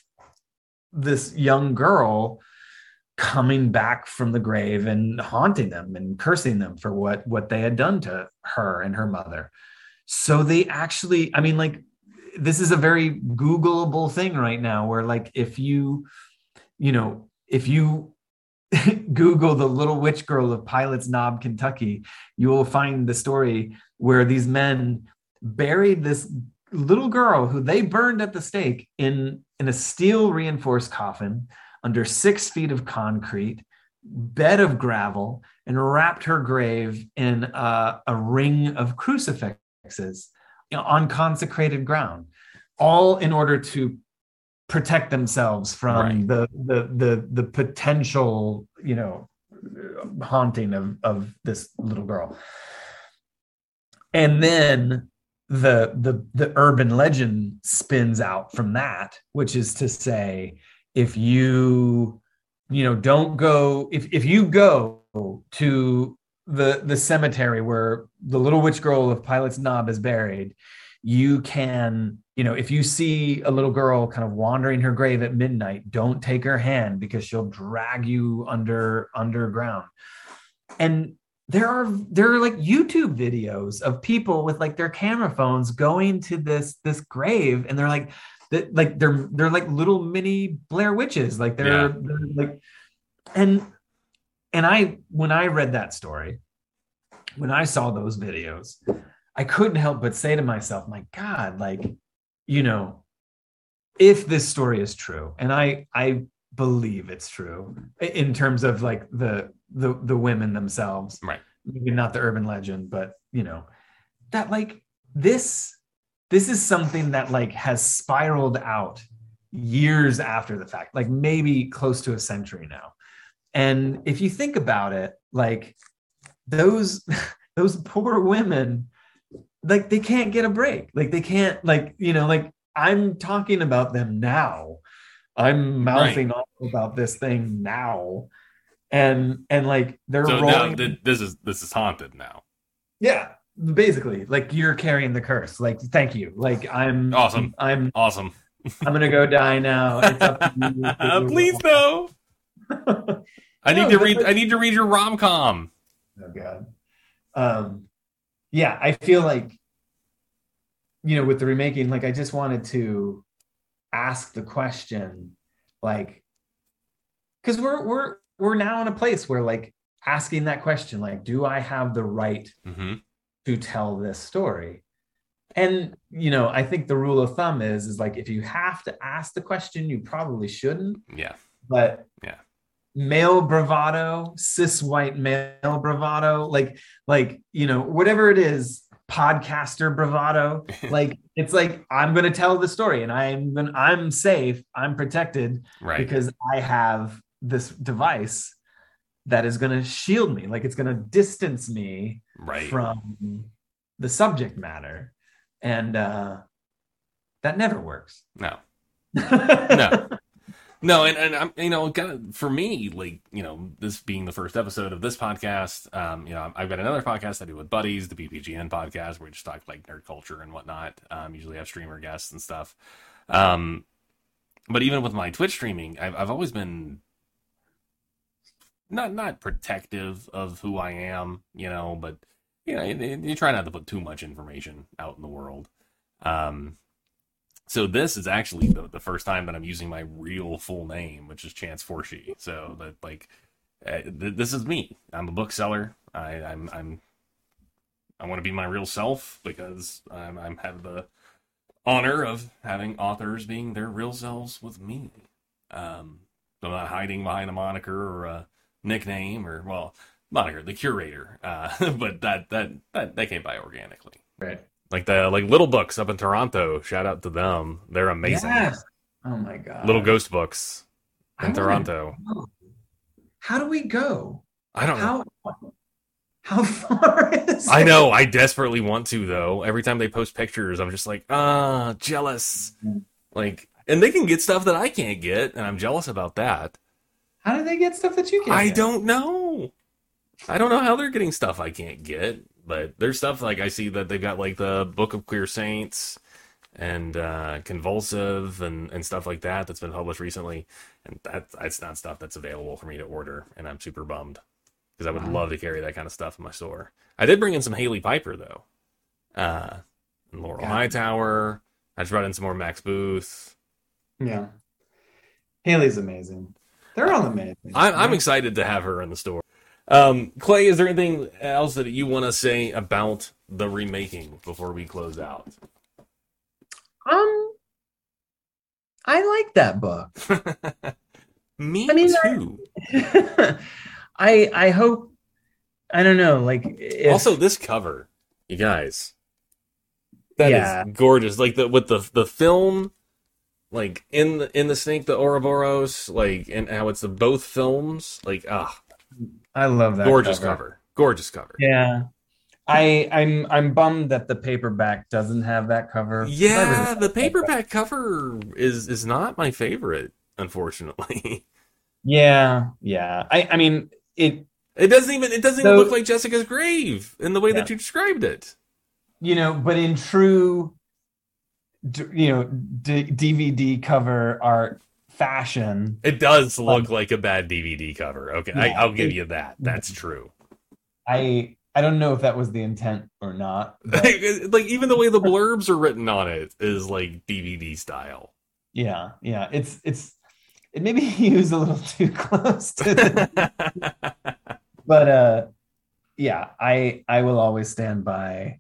this young girl coming back from the grave and haunting them and cursing them for what what they had done to her and her mother. So they actually i mean like this is a very googleable thing right now where like if you you know if you [laughs] google the little witch girl of pilot's knob kentucky you will find the story where these men buried this little girl who they burned at the stake in in a steel reinforced coffin under six feet of concrete, bed of gravel, and wrapped her grave in a, a ring of crucifixes on consecrated ground, all in order to protect themselves from right. the, the the the potential, you know, haunting of of this little girl. And then the the the urban legend spins out from that, which is to say if you you know don't go if if you go to the the cemetery where the little witch girl of pilot's knob is buried you can you know if you see a little girl kind of wandering her grave at midnight don't take her hand because she'll drag you under underground. And there are there are like youtube videos of people with like their camera phones going to this this grave and they're like that like they're they're like little mini blair witches like they're, Yeah. they're like and and i when i read that story when i saw those videos i couldn't help but say to myself my god like you know if this story is true and i i believe it's true in terms of like the the the women themselves Right. maybe not the urban legend but you know that like this this is something that like has spiraled out years after the fact like maybe close to a century now. And if you think about it like those [laughs] those poor women like they can't get a break. Like they can't like you know like i'm talking about them now. I'm mouthing off about this thing now. And and like they're So now rolling th- this is this is haunted now. yeah basically like you're carrying the curse like thank you like i'm Awesome. i'm Awesome. i'm gonna go die now it's up to. [laughs] Please no. [laughs] I need No, to read. I need to read your rom com. Oh god. Um yeah, I feel like you know, with the remaking, like I just wanted to ask the question, like, because we're we're we're now in a place where like asking that question, like, do I have the right hmm to tell this story? And you know, I think the rule of thumb is is like if you have to ask the question, you probably shouldn't Yeah. but Yeah. male bravado cis white male bravado like like you know whatever it is podcaster bravado [laughs] like it's like i'm going to tell the story and i'm gonna, i'm safe i'm protected Right. because i have this device that is going to shield me like it's going to distance me right. from the subject matter and uh that never works no. [laughs] No. No, and, and I'm you know kind of for me like you know this being the first episode of this podcast, um, you know I've got another podcast I do with buddies, the BPGN podcast, where we just talk like nerd culture and whatnot. Um, usually have streamer guests and stuff. Um, but even with my Twitch streaming, I've I've always been not not protective of who I am, you know, but you know you, you try not to put too much information out in the world. Um, so this is actually the, the first time that I'm using my real full name, which is Chance Forshee. So that like, uh, th- this is me. I'm a bookseller. I, I'm I'm I want to be my real self because I'm I'm have the honor of having authors being their real selves with me. Um, I'm not hiding behind a moniker or a nickname or well, moniker, the curator. Uh, [laughs] but that that that that came by organically right like the like little books up in Toronto. Shout out to them. They're amazing. Yes. oh my god Little ghost books in Toronto. how do we go I don't know. how how far [laughs] is I it? know. I desperately want to though. Every time they post pictures, I'm just like, ah, jealous. Like, and they can get stuff that I can't get, and I'm jealous about that. How do they get stuff that you can I get? I don't know. I don't know how they're getting stuff I can't get, but there's stuff like I see that they've got like the Book of Queer Saints and uh, Convulsive and, and stuff like that that's been published recently, and that that's not stuff that's available for me to order, and I'm super bummed because I would Wow. love to carry that kind of stuff in my store. I did bring in some Hailey Piper though, uh, and Laurel Yeah. Hightower. I just brought in some more Max Booth. yeah hailey's amazing they're all amazing I'm, I'm excited to have her in the store. Um, Clay, is there anything else that you want to say about the remaking before we close out? um i like that book [laughs] Me I mean, too. [laughs] i i hope i don't know like if, also, this cover, you guys, that is Yeah. gorgeous. Like the with the the film, like in the in the snake, the Ouroboros, like and how it's the both films. Like ah, i love that gorgeous cover. gorgeous cover. yeah I I'm I'm bummed that the paperback doesn't have that cover. Yeah, really the paperback cover is is not my favorite, unfortunately. [laughs] Yeah, yeah. I I mean it. It doesn't even it doesn't even look like Jessica's grave in the way that you described it. You know, but in true d- you know D- DVD cover art fashion. It does look like a bad DVD cover. Okay, I, Yeah, I'll give it- you that. That's true. I I don't know if that was the intent or not. [laughs] like even the way the blurbs are written on it is like DVD style. yeah, yeah, it's it's it maybe [laughs] used a little too close to. The, [laughs] but uh, yeah, I I will always stand by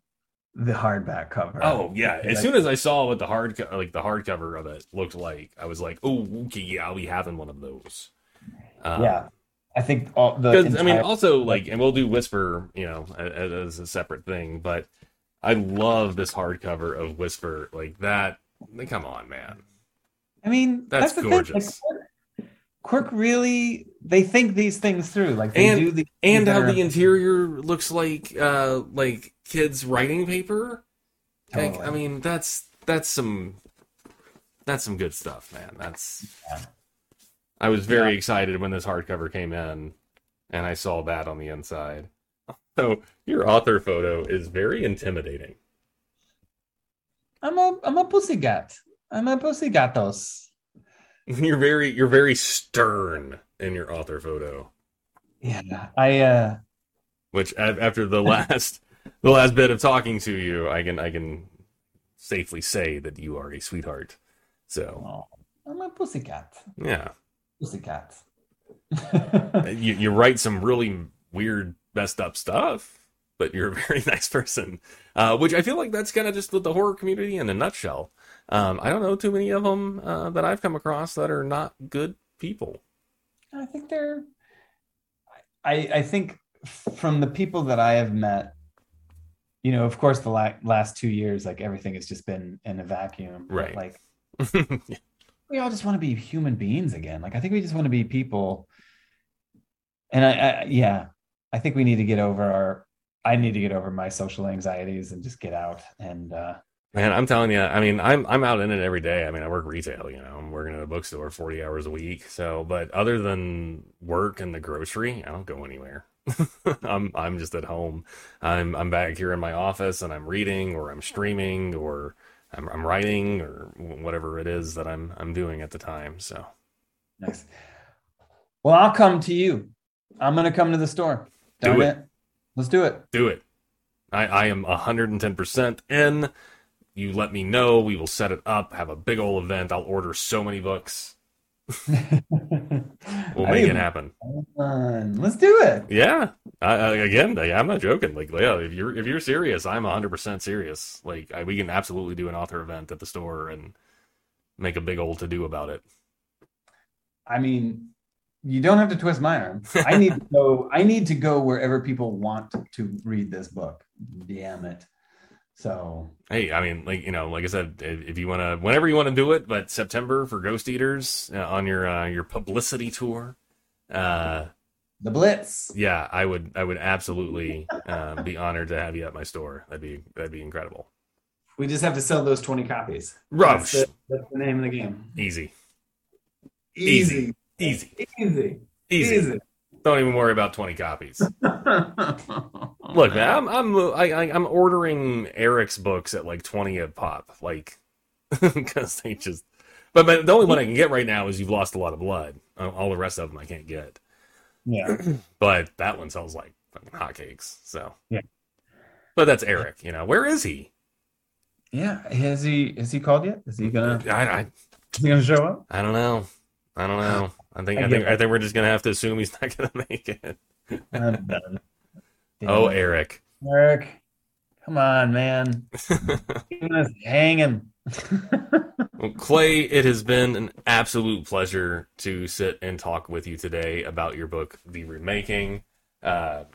the hardback cover. oh yeah. [laughs] As Like- soon as I saw what the hard co- like the hardcover of it looked like, I was like, oh okay, yeah, I'll be having one of those. Um, yeah, I think all the. because I mean, also like, and we'll do Whisper, you know, as, as a separate thing. But I love this hardcover of Whisper, like that. Like, come on, man. I mean, That's that's, the thing. Like, gorgeous. Quirk- really they think these things through. Like they And- do the And how the interior looks like, uh, like kids' writing paper. Like, I mean, that's that's some that's some good stuff, man. That's. Yeah. I was very excited when this hardcover came in, and I saw that on the inside. So your author photo is very intimidating. I'm a I'm a pussycat. I'm a pussygatos. [laughs] You're very you're very stern in your author photo, Yeah, I uh which after the last [laughs] the last bit of talking to you, I can I can safely say that you are a sweetheart. So oh, I'm a pussycat. yeah, Pussycat. [laughs] you you write some really weird, messed up stuff, but you're a very nice person. Uh, which I feel like that's kind of just the, the horror community in a nutshell. Um, I don't know too many of them uh, that I've come across that are not good people. I think they're I I think from the people that I have met, you know, of course the la- last 2 years like everything has just been in a vacuum. Right. Like [laughs] we all just want to be human beings again. Like I think we just want to be people. And I, I yeah, I think we need to get over our I need to get over my social anxieties and just get out and uh Man, I'm telling you, I mean, I'm I'm out in it every day. I mean, I work retail, you know, I'm working at a bookstore 40 hours a week. So, but other than work and the grocery, I don't go anywhere. [laughs] I'm I'm just at home. I'm I'm back here in my office and I'm reading or I'm streaming or I'm I'm writing or whatever it is that I'm I'm doing at the time. So, nice. Well, I'll come to you. I'm gonna come to the store. Do it. it. Let's do it. do it. I I am 110% in. You let me know, we will set it up, have a big old event. I'll order so many books. [laughs] We'll make it happen. fun. Let's do it. Yeah. I, I, again, I, I'm not joking. Like, yeah, if you're if you're serious, I'm 100 percent serious. Like, I, we can absolutely do an author event at the store and make a big old to do about it. I mean, you don't have to twist my arm. I need to go. I need to go wherever people want to read this book. Damn it! So Hey, I mean, like you know, like I said, if, you want to, whenever you want to do it, but September for Ghost Eaters uh, on your uh, your publicity tour. Uh, the Blitz. yeah, I would I would absolutely uh, be honored to have you at my store. That'd be that'd be incredible. We just have to sell those twenty copies. Rush, That's the, that's the name of the game. easy, Easy, easy, easy, easy. easy. Don't even worry about 20 copies. [laughs] Look, man, I'm I'm I, I- I'm ordering Eric's books at like 20 a pop, like [laughs] because they just. But, but the only one I can get right now is you've lost a lot of blood. Uh, All the rest of them I can't get. yeah. [clears throat] But that one sells like fucking hotcakes. So Yeah. But that's Eric. You know where is he? Yeah. Has he has he called yet? Is he gonna I I, is he gonna show up? I don't know. I don't know. I think I I, think I think we're just gonna have to assume he's [laughs] not gonna make it. I'm done. [laughs] Oh, Damn it. Eric. Eric, come on, man. [laughs] Us hanging. Well, Clay, it has been an absolute pleasure to sit and talk with you today about your book, The Remaking. Uh,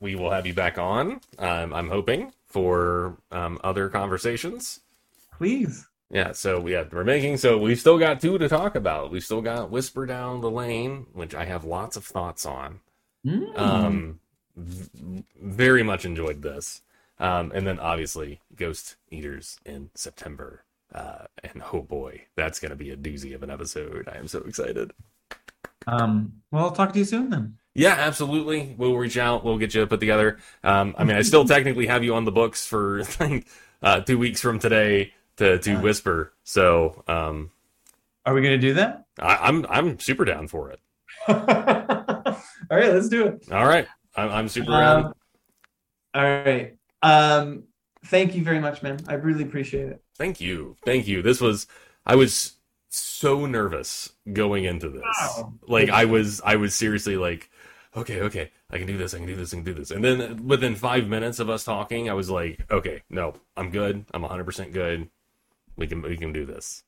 we will have you back on, um, I'm hoping, for um, other conversations. Please. Yeah, so we have The Remaking. So we've still got two to talk about. We've still got Whisper Down the Lane, which I have lots of thoughts on. Mm. Um, v- very much enjoyed this. Um, and then obviously Ghost Eaters in September. Uh, and oh boy, that's going to be a doozy of an episode. I am so excited. Um, well, I'll talk to you soon then. Yeah, absolutely. We'll reach out. We'll get you put together. Um, I mean, I still [laughs] technically have you on the books for [laughs] like uh, two weeks from today, to to whisper. So um, Are we gonna do that? I, I'm I'm super down for it. [laughs] All right, let's do it. All right, I'm, I'm super down. Um, all right. Um, thank you very much, man. I really appreciate it. Thank you, thank you. This was I was so nervous going into this. Wow. Like I was I was seriously like, okay, okay, I can do this, I can do this, I can do this. And then within five minutes of us talking, I was like, okay, no, I'm good. I'm 100 percent good. We can we can do this.